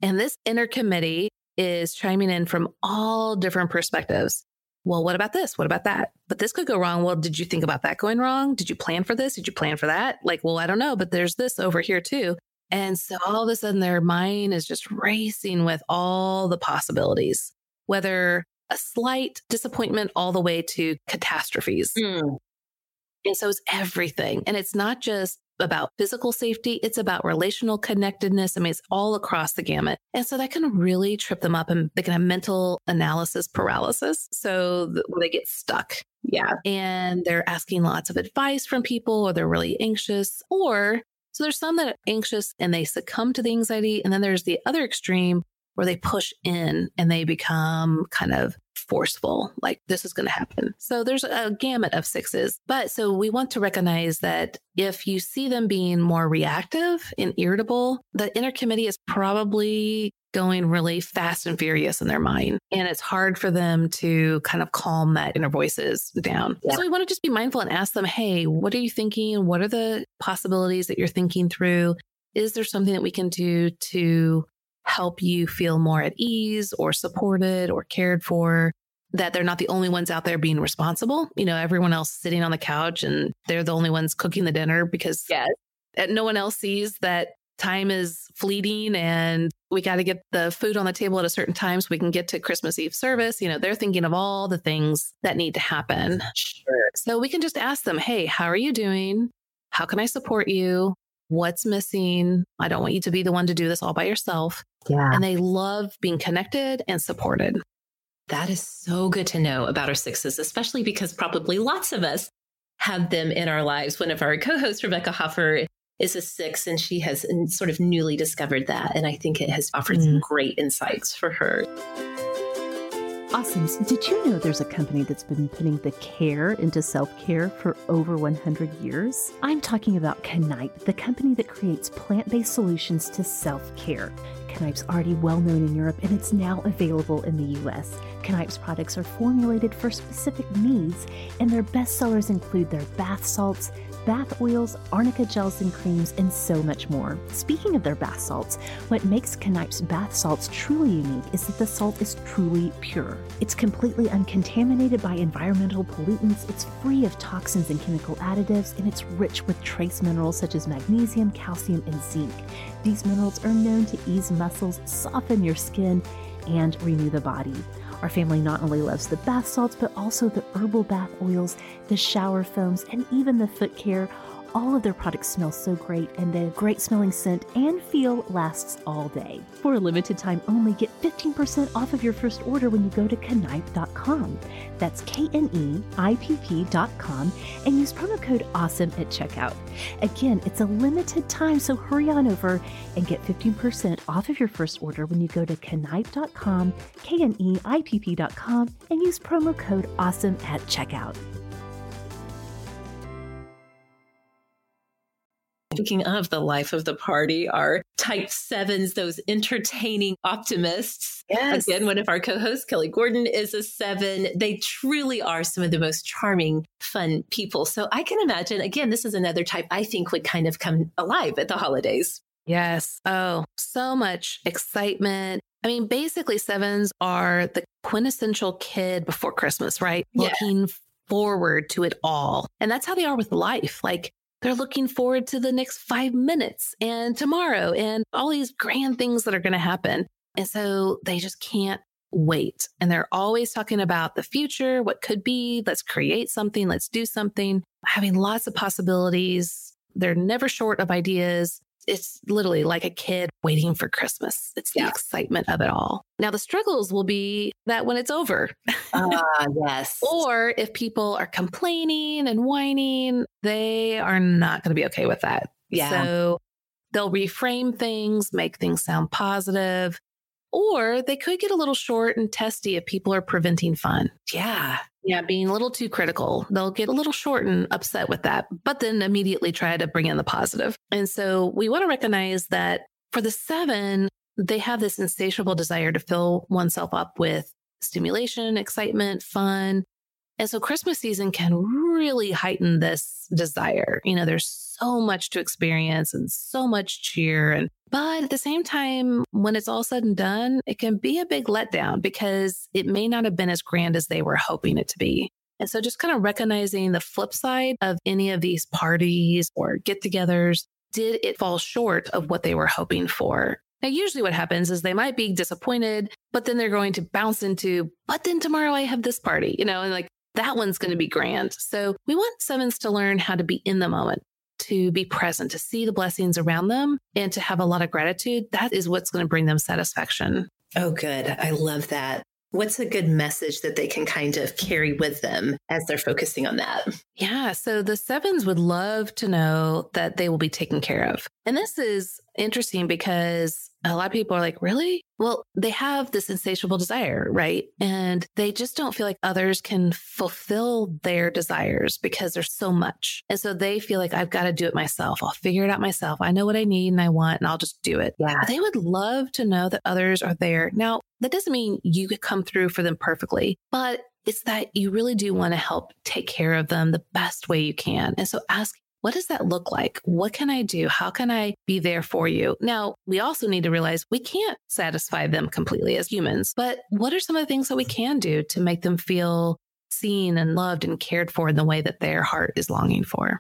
And this inner committee is chiming in from all different perspectives well, what about this? What about that? But this could go wrong. Well, did you think about that going wrong? Did you plan for this? Did you plan for that? Like, well, I don't know, but there's this over here too. And so all of a sudden their mind is just racing with all the possibilities, whether a slight disappointment all the way to catastrophes. Mm. And so it's everything. And it's not just about physical safety. It's about relational connectedness. I mean, it's all across the gamut. And so that can really trip them up and they can have mental analysis paralysis. So th- they get stuck. Yeah. And they're asking lots of advice from people or they're really anxious or so there's some that are anxious and they succumb to the anxiety. And then there's the other extreme where they push in and they become kind of forceful, like this is going to happen. So there's a gamut of sixes. But so we want to recognize that if you see them being more reactive and irritable, the inner committee is probably going really fast and furious in their mind. And it's hard for them to kind of calm that inner voices down. Yeah. So we want to just be mindful and ask them, hey, what are you thinking? What are the possibilities that you're thinking through? Is there something that we can do to help you feel more at ease or supported or cared for that they're not the only ones out there being responsible. You know, everyone else sitting on the couch and they're the only ones cooking the dinner because yes. no one else sees that time is fleeting and we got to get the food on the table at a certain time so we can get to Christmas Eve service. You know, they're thinking of all the things that need to happen. Sure. So we can just ask them, hey, how are you doing? How can I support you? What's missing? I don't want you to be the one to do this all by yourself. Yeah. And they love being connected and supported. That is so good to know about our sixes, especially because probably lots of us have them in our lives. One of our co hosts, Rebecca Hoffer, is a six, and she has sort of newly discovered that. And I think it has offered mm. some great insights for her. Awesome. Did you know there's a company that's been putting the care into self care for over 100 years? I'm talking about Kneipp, the company that creates plant based solutions to self care. Kneipp's already well known in Europe and it's now available in the US. Kneipp's products are formulated for specific needs, and their best sellers include their bath salts bath oils, arnica gels and creams, and so much more. Speaking of their bath salts, what makes Kneipp's bath salts truly unique is that the salt is truly pure. It's completely uncontaminated by environmental pollutants, it's free of toxins and chemical additives, and it's rich with trace minerals such as magnesium, calcium, and zinc. These minerals are known to ease muscles, soften your skin, and renew the body. Our family not only loves the bath salts, but also the herbal bath oils, the shower foams, and even the foot care all of their products smell so great, and the great smelling scent and feel lasts all day. For a limited time only, get 15% off of your first order when you go to Kneipp.com. That's K N E I P P.com and use promo code AWESOME at checkout. Again, it's a limited time, so hurry on over and get 15% off of your first order when you go to Kneipp.com, K N E I P P.com, and use promo code AWESOME at checkout. Speaking of the life of the party, our type sevens, those entertaining optimists. Yes. Again, one of our co hosts, Kelly Gordon, is a seven. They truly are some of the most charming, fun people. So I can imagine, again, this is another type I think would kind of come alive at the holidays. Yes. Oh, so much excitement. I mean, basically, sevens are the quintessential kid before Christmas, right? Yeah. Looking forward to it all. And that's how they are with life. Like they're looking forward to the next five minutes and tomorrow and all these grand things that are going to happen. And so they just can't wait. And they're always talking about the future, what could be. Let's create something. Let's do something, having lots of possibilities. They're never short of ideas it's literally like a kid waiting for Christmas. It's the Yeah. excitement of it all. Now, the struggles will be that when it's over, Ah, yes. or if people are complaining and whining, they are not going to be okay with that. Yeah. So they'll reframe things, make things sound positive, or they could get a little short and testy if people are preventing fun. yeah. Yeah, being a little too critical. They'll get a little short and upset with that, but then immediately try to bring in the positive. And so we want to recognize that for the seven, they have this insatiable desire to fill oneself up with stimulation, excitement, fun. And so Christmas season can really heighten this desire. You know, there's so much to experience and so much cheer and but at the same time, when it's all said and done, it can be a big letdown because it may not have been as grand as they were hoping it to be. And so just kind of recognizing the flip side of any of these parties or get togethers. Did it fall short of what they were hoping for? Now, usually what happens is they might be disappointed, but then they're going to bounce into, but then tomorrow I have this party, you know, and like that one's going to be grand. So we want sevens to learn how to be in the moment, to be present, to see the blessings around them and to have a lot of gratitude. That is what's going to bring them satisfaction. Oh, good. I love that. What's a good message that they can kind of carry with them as they're focusing on that? Yeah. So the sevens would love to know that they will be taken care of. And this is interesting because a lot of people are like, really? Well, they have this insatiable desire, right? And they just don't feel like others can fulfill their desires because there's so much. And so they feel like I've got to do it myself. I'll figure it out myself. I know what I need and I want, and I'll just do it. Yeah. They would love to know that others are there. Now, that doesn't mean you could come through for them perfectly, but it's that you really do want to help take care of them the best way you can. And so ask, what does that look like? What can I do? How can I be there for you? Now, we also need to realize we can't satisfy them completely as humans, but what are some of the things that we can do to make them feel seen and loved and cared for in the way that their heart is longing for?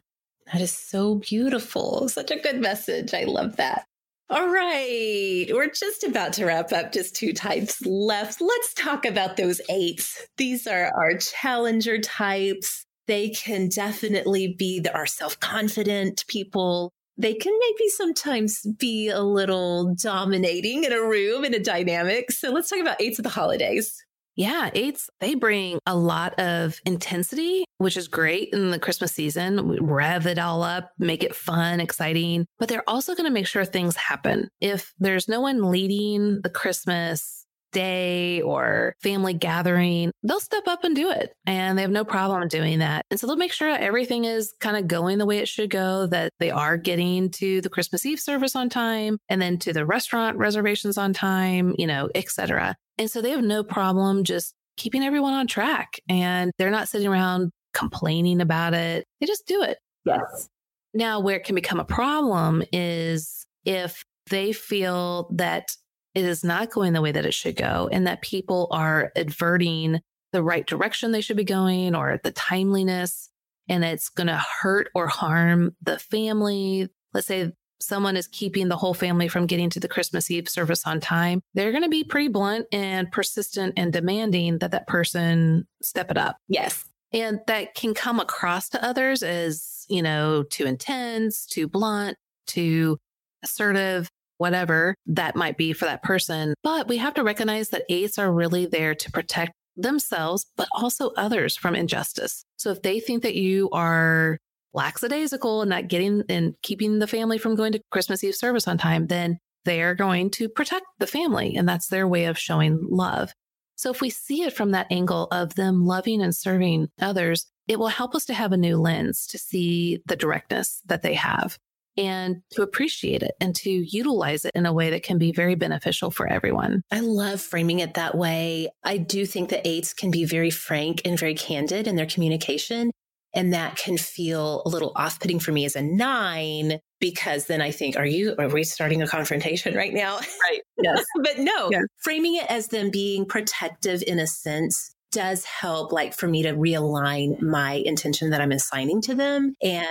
That is so beautiful. Such a good message. I love that. All right. We're just about to wrap up. Just two types left. Let's talk about those eights. These are our challenger types. They can definitely be our self confident people. They can maybe sometimes be a little dominating in a room, in a dynamic. So let's talk about eights of the holidays. Yeah, eights, they bring a lot of intensity, which is great in the Christmas season. We rev it all up, make it fun, exciting, but they're also going to make sure things happen. If there's no one leading the Christmas day or family gathering, they'll step up and do it. And they have no problem doing that. And so they'll make sure everything is kind of going the way it should go, that they are getting to the Christmas Eve service on time and then to the restaurant reservations on time, you know, et cetera. And so they have no problem just keeping everyone on track and they're not sitting around complaining about it. They just do it. Yes. Now, where it can become a problem is if they feel that it is not going the way that it should go and that people are adverting the right direction they should be going or the timeliness and it's going to hurt or harm the family. Let's say someone is keeping the whole family from getting to the Christmas Eve service on time. They're going to be pretty blunt and persistent and demanding that that person step it up. Yes. And that can come across to others as, you know, too intense, too blunt, too assertive, whatever that might be for that person. But we have to recognize that eights are really there to protect themselves, but also others from injustice. So if they think that you are lackadaisical and not getting and keeping the family from going to Christmas Eve service on time, then they're going to protect the family. And that's their way of showing love. So if we see it from that angle of them loving and serving others, it will help us to have a new lens to see the directness that they have and to appreciate it and to utilize it in a way that can be very beneficial for everyone. I love framing it that way. I do think that eights can be very frank and very candid in their communication. And that can feel a little off putting for me as a nine because then I think, are you, are we starting a confrontation right now? Right. Yes. but no, yes. framing it as them being protective in a sense does help, like for me to realign my intention that I'm assigning to them. And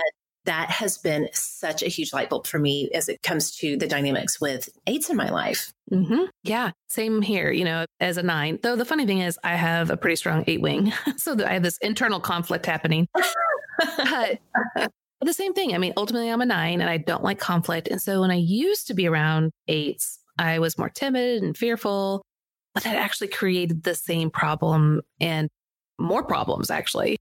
that has been such a huge light bulb for me as it comes to the dynamics with eights in my life. Mm-hmm. Yeah, same here. You know, as a nine, though the funny thing is, I have a pretty strong eight wing. so I have this internal conflict happening. but the same thing. I mean, ultimately, I'm a nine and I don't like conflict. And so when I used to be around eights, I was more timid and fearful, but that actually created the same problem and more problems, actually.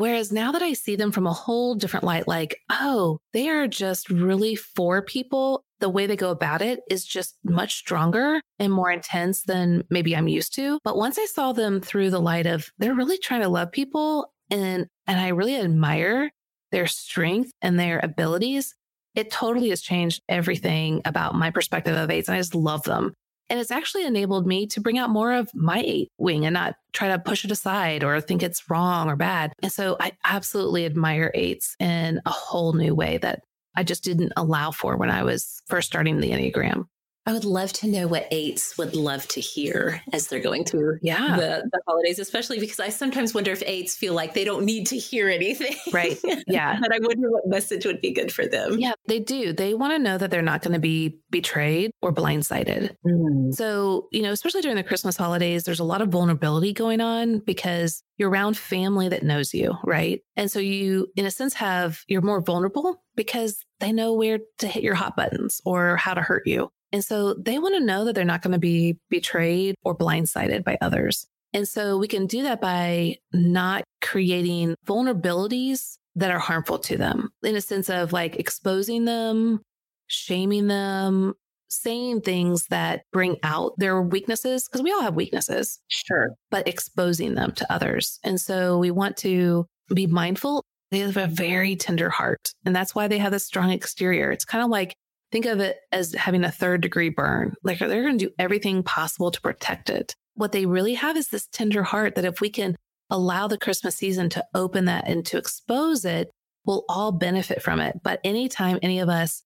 Whereas now that I see them from a whole different light, like, oh, they are just really for people. The way they go about it is just much stronger and more intense than maybe I'm used to. But once I saw them through the light of they're really trying to love people and and I really admire their strength and their abilities, it totally has changed everything about my perspective of eights. And I just love them. And it's actually enabled me to bring out more of my eight wing and not try to push it aside or think it's wrong or bad. And so I absolutely admire eights in a whole new way that I just didn't allow for when I was first starting the Enneagram. I would love to know what eights would love to hear as they're going through yeah. the, the holidays, especially because I sometimes wonder if eights feel like they don't need to hear anything. Right. Yeah. but I wonder what message would be good for them. Yeah, they do. They want to know that they're not going to be betrayed or blindsided. Mm. So, you know, especially during the Christmas holidays, there's a lot of vulnerability going on because you're around family that knows you, right? And so you, in a sense, have, you're more vulnerable because they know where to hit your hot buttons or how to hurt you. And so they want to know that they're not going to be betrayed or blindsided by others. And so we can do that by not creating vulnerabilities that are harmful to them in a sense of like exposing them, shaming them, saying things that bring out their weaknesses, because we all have weaknesses. Sure. But exposing them to others. And so we want to be mindful. They have a very tender heart. And that's why they have this strong exterior. It's kind of like think of it as having a third degree burn. Like they're going to do everything possible to protect it. What they really have is this tender heart that if we can allow the Christmas season to open that and to expose it, we'll all benefit from it. But anytime any of us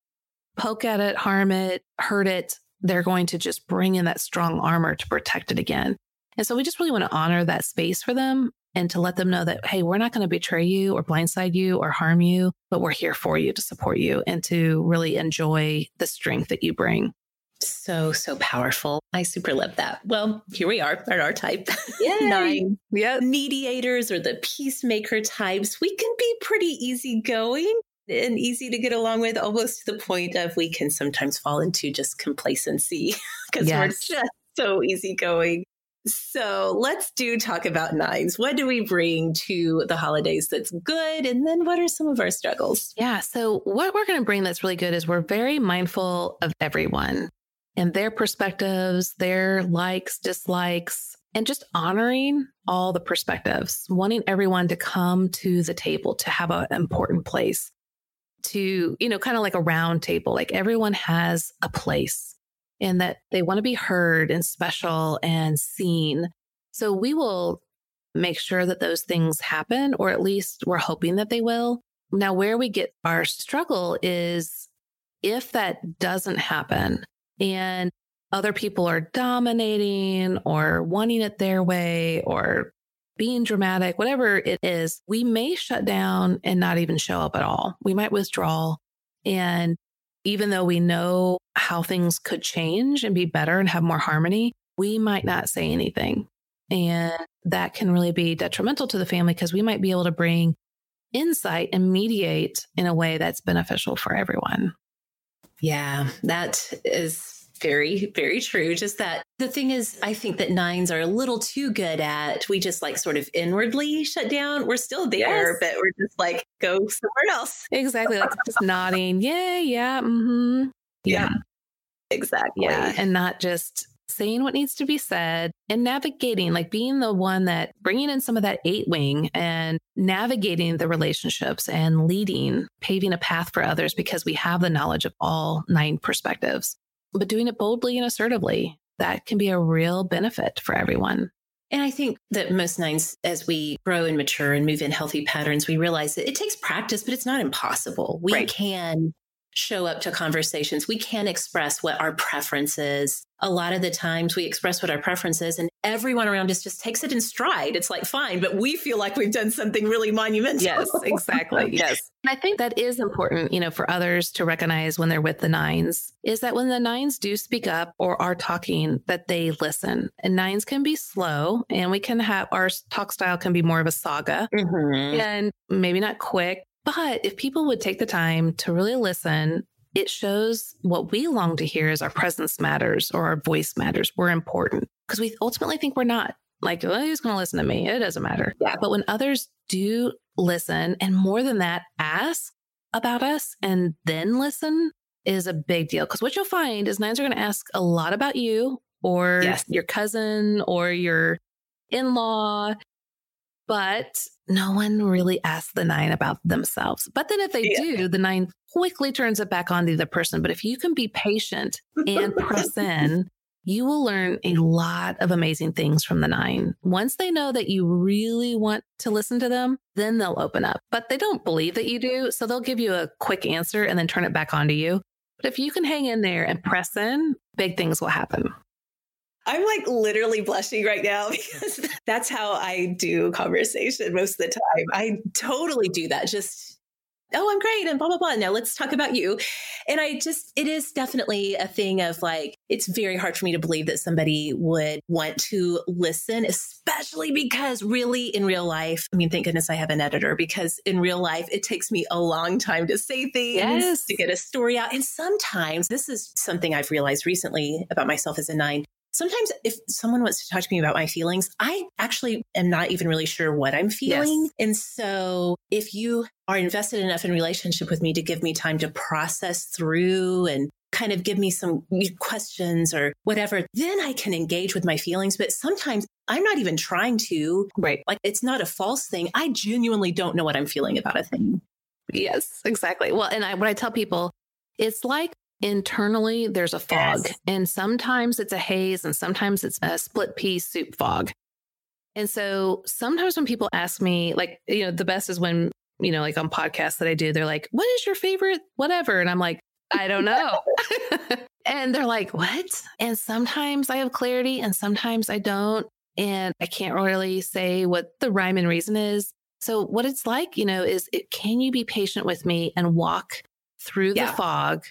poke at it, harm it, hurt it, they're going to just bring in that strong armor to protect it again. And so we just really want to honor that space for them and to let them know that, hey, we're not going to betray you or blindside you or harm you, but we're here for you to support you and to really enjoy the strength that you bring. So, so powerful. I super love that. Well, here we are at our type. Nine. Yeah. Mediators or the peacemaker types. We can be pretty easygoing and easy to get along with, almost to the point of we can sometimes fall into just complacency because yes. we're just so easygoing. So let's do talk about nines. What do we bring to the holidays that's good? And then what are some of our struggles? Yeah. So, what we're going to bring that's really good is we're very mindful of everyone and their perspectives, their likes, dislikes, and just honoring all the perspectives, wanting everyone to come to the table to have an important place, to, you know, kind of like a round table, like everyone has a place and that they want to be heard and special and seen. So we will make sure that those things happen, or at least we're hoping that they will. Now, where we get our struggle is if that doesn't happen and other people are dominating or wanting it their way or being dramatic, whatever it is, we may shut down and not even show up at all. We might withdraw. And even though we know how things could change and be better and have more harmony, we might not say anything. And that can really be detrimental to the family because we might be able to bring insight and mediate in a way that's beneficial for everyone. Yeah, that is very, very true. Just that the thing is, I think that nines are a little too good at, we just like sort of inwardly shut down. We're still there, yes. but we're just like, go somewhere else. Exactly. Like just nodding. Yeah, yeah. Mm-hmm. Yeah. yeah. Exactly. Yeah. And not just saying what needs to be said and navigating, like being the one that bringing in some of that eight wing and navigating the relationships and leading, paving a path for others because we have the knowledge of all nine perspectives but doing it boldly and assertively, that can be a real benefit for everyone. And I think that most nines, as we grow and mature and move in healthy patterns, we realize that it takes practice, but it's not impossible. We right. can show up to conversations. We can express what our preference is. A lot of the times we express what our preference is and everyone around us just takes it in stride. It's like, fine, but we feel like we've done something really monumental. Yes, exactly. yes. And I think that is important, you know, for others to recognize when they're with the nines is that when the nines do speak up or are talking, that they listen. And nines can be slow and we can have our talk style can be more of a saga mm-hmm. and maybe not quick, but if people would take the time to really listen, it shows what we long to hear is our presence matters or our voice matters. We're important because we ultimately think we're not. Like, well, who's going to listen to me? It doesn't matter. Yeah. But when others do listen, and more than that, ask about us and then listen is a big deal. Because what you'll find is nines are going to ask a lot about you or yes. your cousin or your in law but no one really asks the nine about themselves. But then if they yeah. do, the nine quickly turns it back on the other person. But if you can be patient and press in, you will learn a lot of amazing things from the nine. Once they know that you really want to listen to them, then they'll open up. But they don't believe that you do. So they'll give you a quick answer and then turn it back on to you. But if you can hang in there and press in, big things will happen. I'm like literally blushing right now because that's how I do conversation most of the time. I totally do that. Just, oh, I'm great and blah, blah, blah. Now let's talk about you. And I just, it is definitely a thing of like, it's very hard for me to believe that somebody would want to listen, especially because really in real life, I mean, thank goodness I have an editor because in real life, it takes me a long time to say things, yes. to get a story out. And sometimes this is something I've realized recently about myself as a nine sometimes if someone wants to talk to me about my feelings, I actually am not even really sure what I'm feeling. Yes. And so if you are invested enough in relationship with me to give me time to process through and kind of give me some questions or whatever, then I can engage with my feelings. But sometimes I'm not even trying to. Right. Like it's not a false thing. I genuinely don't know what I'm feeling about a thing. Yes, exactly. Well, and I, what I tell people, it's like internally there's a fog. Yes. and sometimes it's a haze and sometimes it's a split pea soup fog. And so sometimes when people ask me like you know the best is when you know like on podcasts that i do they're like what is your favorite whatever? And i'm like i don't know. And they're like what? And sometimes i have clarity and sometimes i don't. And i can't really say what the rhyme and reason is. So what it's like you know is it, can you be patient with me and walk through yeah. the fog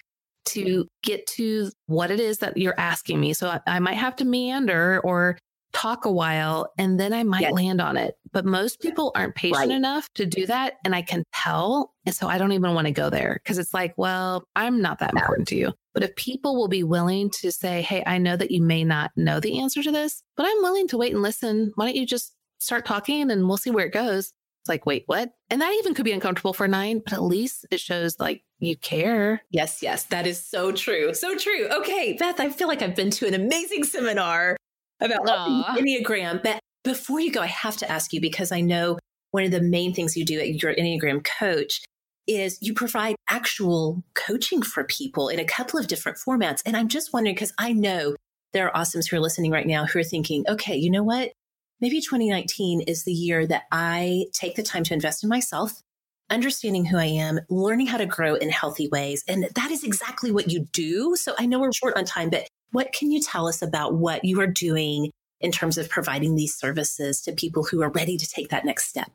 to get to what it is that you're asking me. So I, I might have to meander or talk a while and then I might yes. land on it. But most people aren't patient right. enough to do that. And I can tell. And so I don't even want to go there because it's like, well, I'm not that important to you. But if people will be willing to say, Hey, I know that you may not know the answer to this, but I'm willing to wait and listen. Why don't you just start talking and we'll see where it goes? It's like, wait, what? And that even could be uncomfortable for nine, but at least it shows like you care. Yes, yes, that is so true. So true. Okay, Beth, I feel like I've been to an amazing seminar about Enneagram. But before you go, I have to ask you because I know one of the main things you do at your Enneagram coach is you provide actual coaching for people in a couple of different formats. And I'm just wondering because I know there are awesomes who are listening right now who are thinking, okay, you know what? maybe 2019 is the year that I take the time to invest in myself, understanding who I am, learning how to grow in healthy ways. And that is exactly what you do. So I know we're short on time, but what can you tell us about what you are doing in terms of providing these services to people who are ready to take that next step?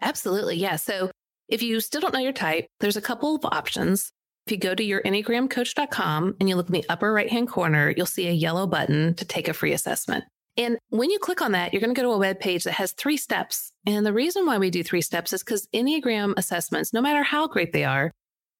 Absolutely. Yeah. So if you still don't know your type, there's a couple of options. If you go to your enneagramcoach.com and you look in the upper right hand corner, you'll see a yellow button to take a free assessment. And when you click on that, you're going to go to a web page that has three steps. And the reason why we do three steps is because Enneagram assessments, no matter how great they are,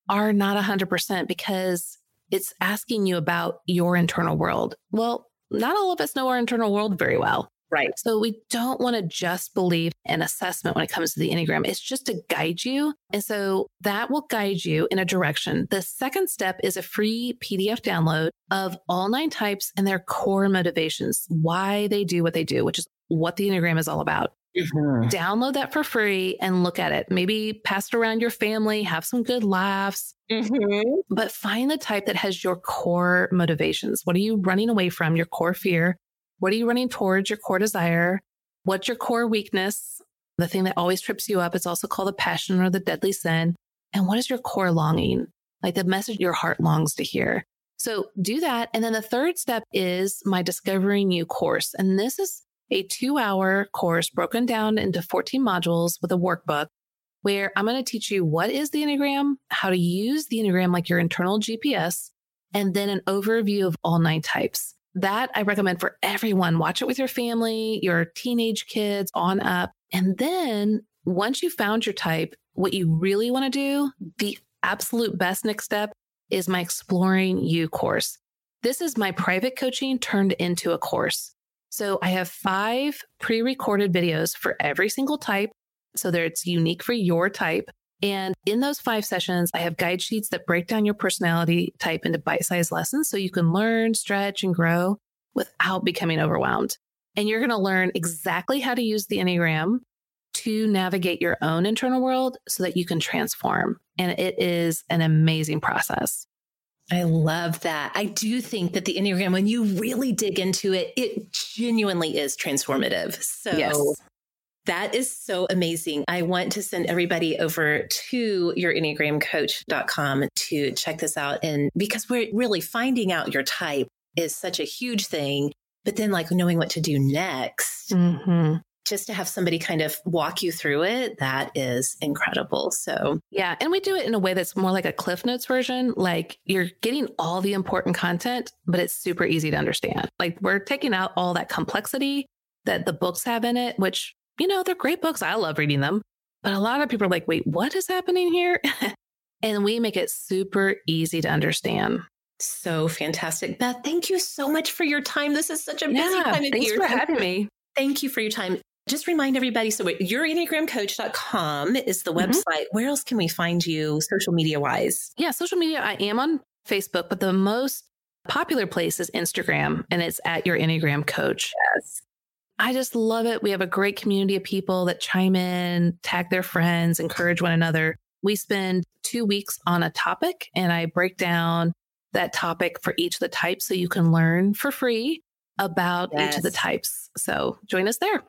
are not 100% because it's asking you about your internal world. Well, not all of us know our internal world very well. Right. So we don't want to just believe an assessment when it comes to the Enneagram. It's just to guide you. And so that will guide you in a direction. The second step is a free PDF download of all nine types and their core motivations, why they do what they do, which is what the Enneagram is all about. Mm-hmm. Download that for free and look at it. Maybe pass it around your family, have some good laughs, mm-hmm. but find the type that has your core motivations. What are you running away from? Your core fear. What are you running towards your core desire? What's your core weakness? The thing that always trips you up. It's also called the passion or the deadly sin. And what is your core longing? Like the message your heart longs to hear. So do that. And then the third step is my Discovering You course. And this is a two hour course broken down into 14 modules with a workbook where I'm going to teach you what is the Enneagram, how to use the Enneagram like your internal GPS, and then an overview of all nine types. That I recommend for everyone. Watch it with your family, your teenage kids on up. And then once you found your type, what you really want to do, the absolute best next step is my Exploring You course. This is my private coaching turned into a course. So I have five pre recorded videos for every single type so that it's unique for your type. And in those five sessions, I have guide sheets that break down your personality type into bite sized lessons so you can learn, stretch, and grow without becoming overwhelmed. And you're going to learn exactly how to use the Enneagram to navigate your own internal world so that you can transform. And it is an amazing process. I love that. I do think that the Enneagram, when you really dig into it, it genuinely is transformative. So yes. that is so amazing. I want to send everybody over to your enneagramcoach.com to check this out. And because we're really finding out your type is such a huge thing, but then like knowing what to do next. Mm-hmm just to have somebody kind of walk you through it, that is incredible. So, yeah. And we do it in a way that's more like a Cliff Notes version. Like you're getting all the important content, but it's super easy to understand. Like we're taking out all that complexity that the books have in it, which, you know, they're great books. I love reading them. But a lot of people are like, wait, what is happening here? and we make it super easy to understand. So fantastic. Beth, thank you so much for your time. This is such a busy yeah, time of thanks year. for having me. Thank you for your time. Just remind everybody so yourenneagramcoach.com is the mm-hmm. website. Where else can we find you social media wise? Yeah, social media. I am on Facebook, but the most popular place is Instagram and it's at your Enneagram coach. Yes. I just love it. We have a great community of people that chime in, tag their friends, encourage one another. We spend two weeks on a topic and I break down that topic for each of the types so you can learn for free about yes. each of the types. So join us there.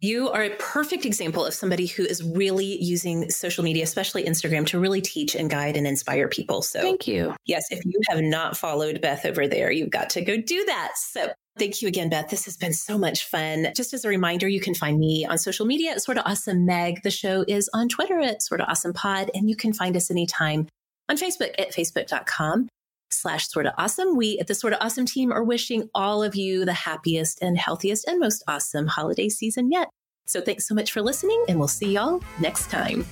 You are a perfect example of somebody who is really using social media, especially Instagram, to really teach and guide and inspire people. So, thank you. Yes, if you have not followed Beth over there, you've got to go do that. So, Thank you again, Beth. This has been so much fun. Just as a reminder, you can find me on social media at Sorta Awesome Meg. The show is on Twitter at Sorta Awesome Pod, and you can find us anytime on Facebook at facebook.com slash sorta awesome. We at the Sorta Awesome team are wishing all of you the happiest and healthiest and most awesome holiday season yet. So thanks so much for listening, and we'll see y'all next time.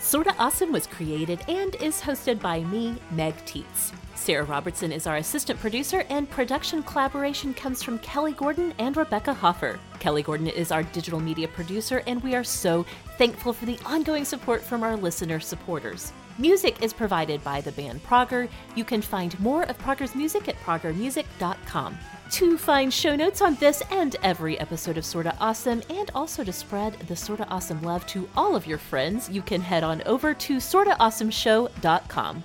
Sorta Awesome was created and is hosted by me, Meg Tietz. Sarah Robertson is our assistant producer, and production collaboration comes from Kelly Gordon and Rebecca Hoffer. Kelly Gordon is our digital media producer, and we are so thankful for the ongoing support from our listener supporters. Music is provided by the band Prager. You can find more of Prager's music at pragermusic.com. To find show notes on this and every episode of Sorta Awesome, and also to spread the Sorta Awesome love to all of your friends, you can head on over to sortaawesomeshow.com.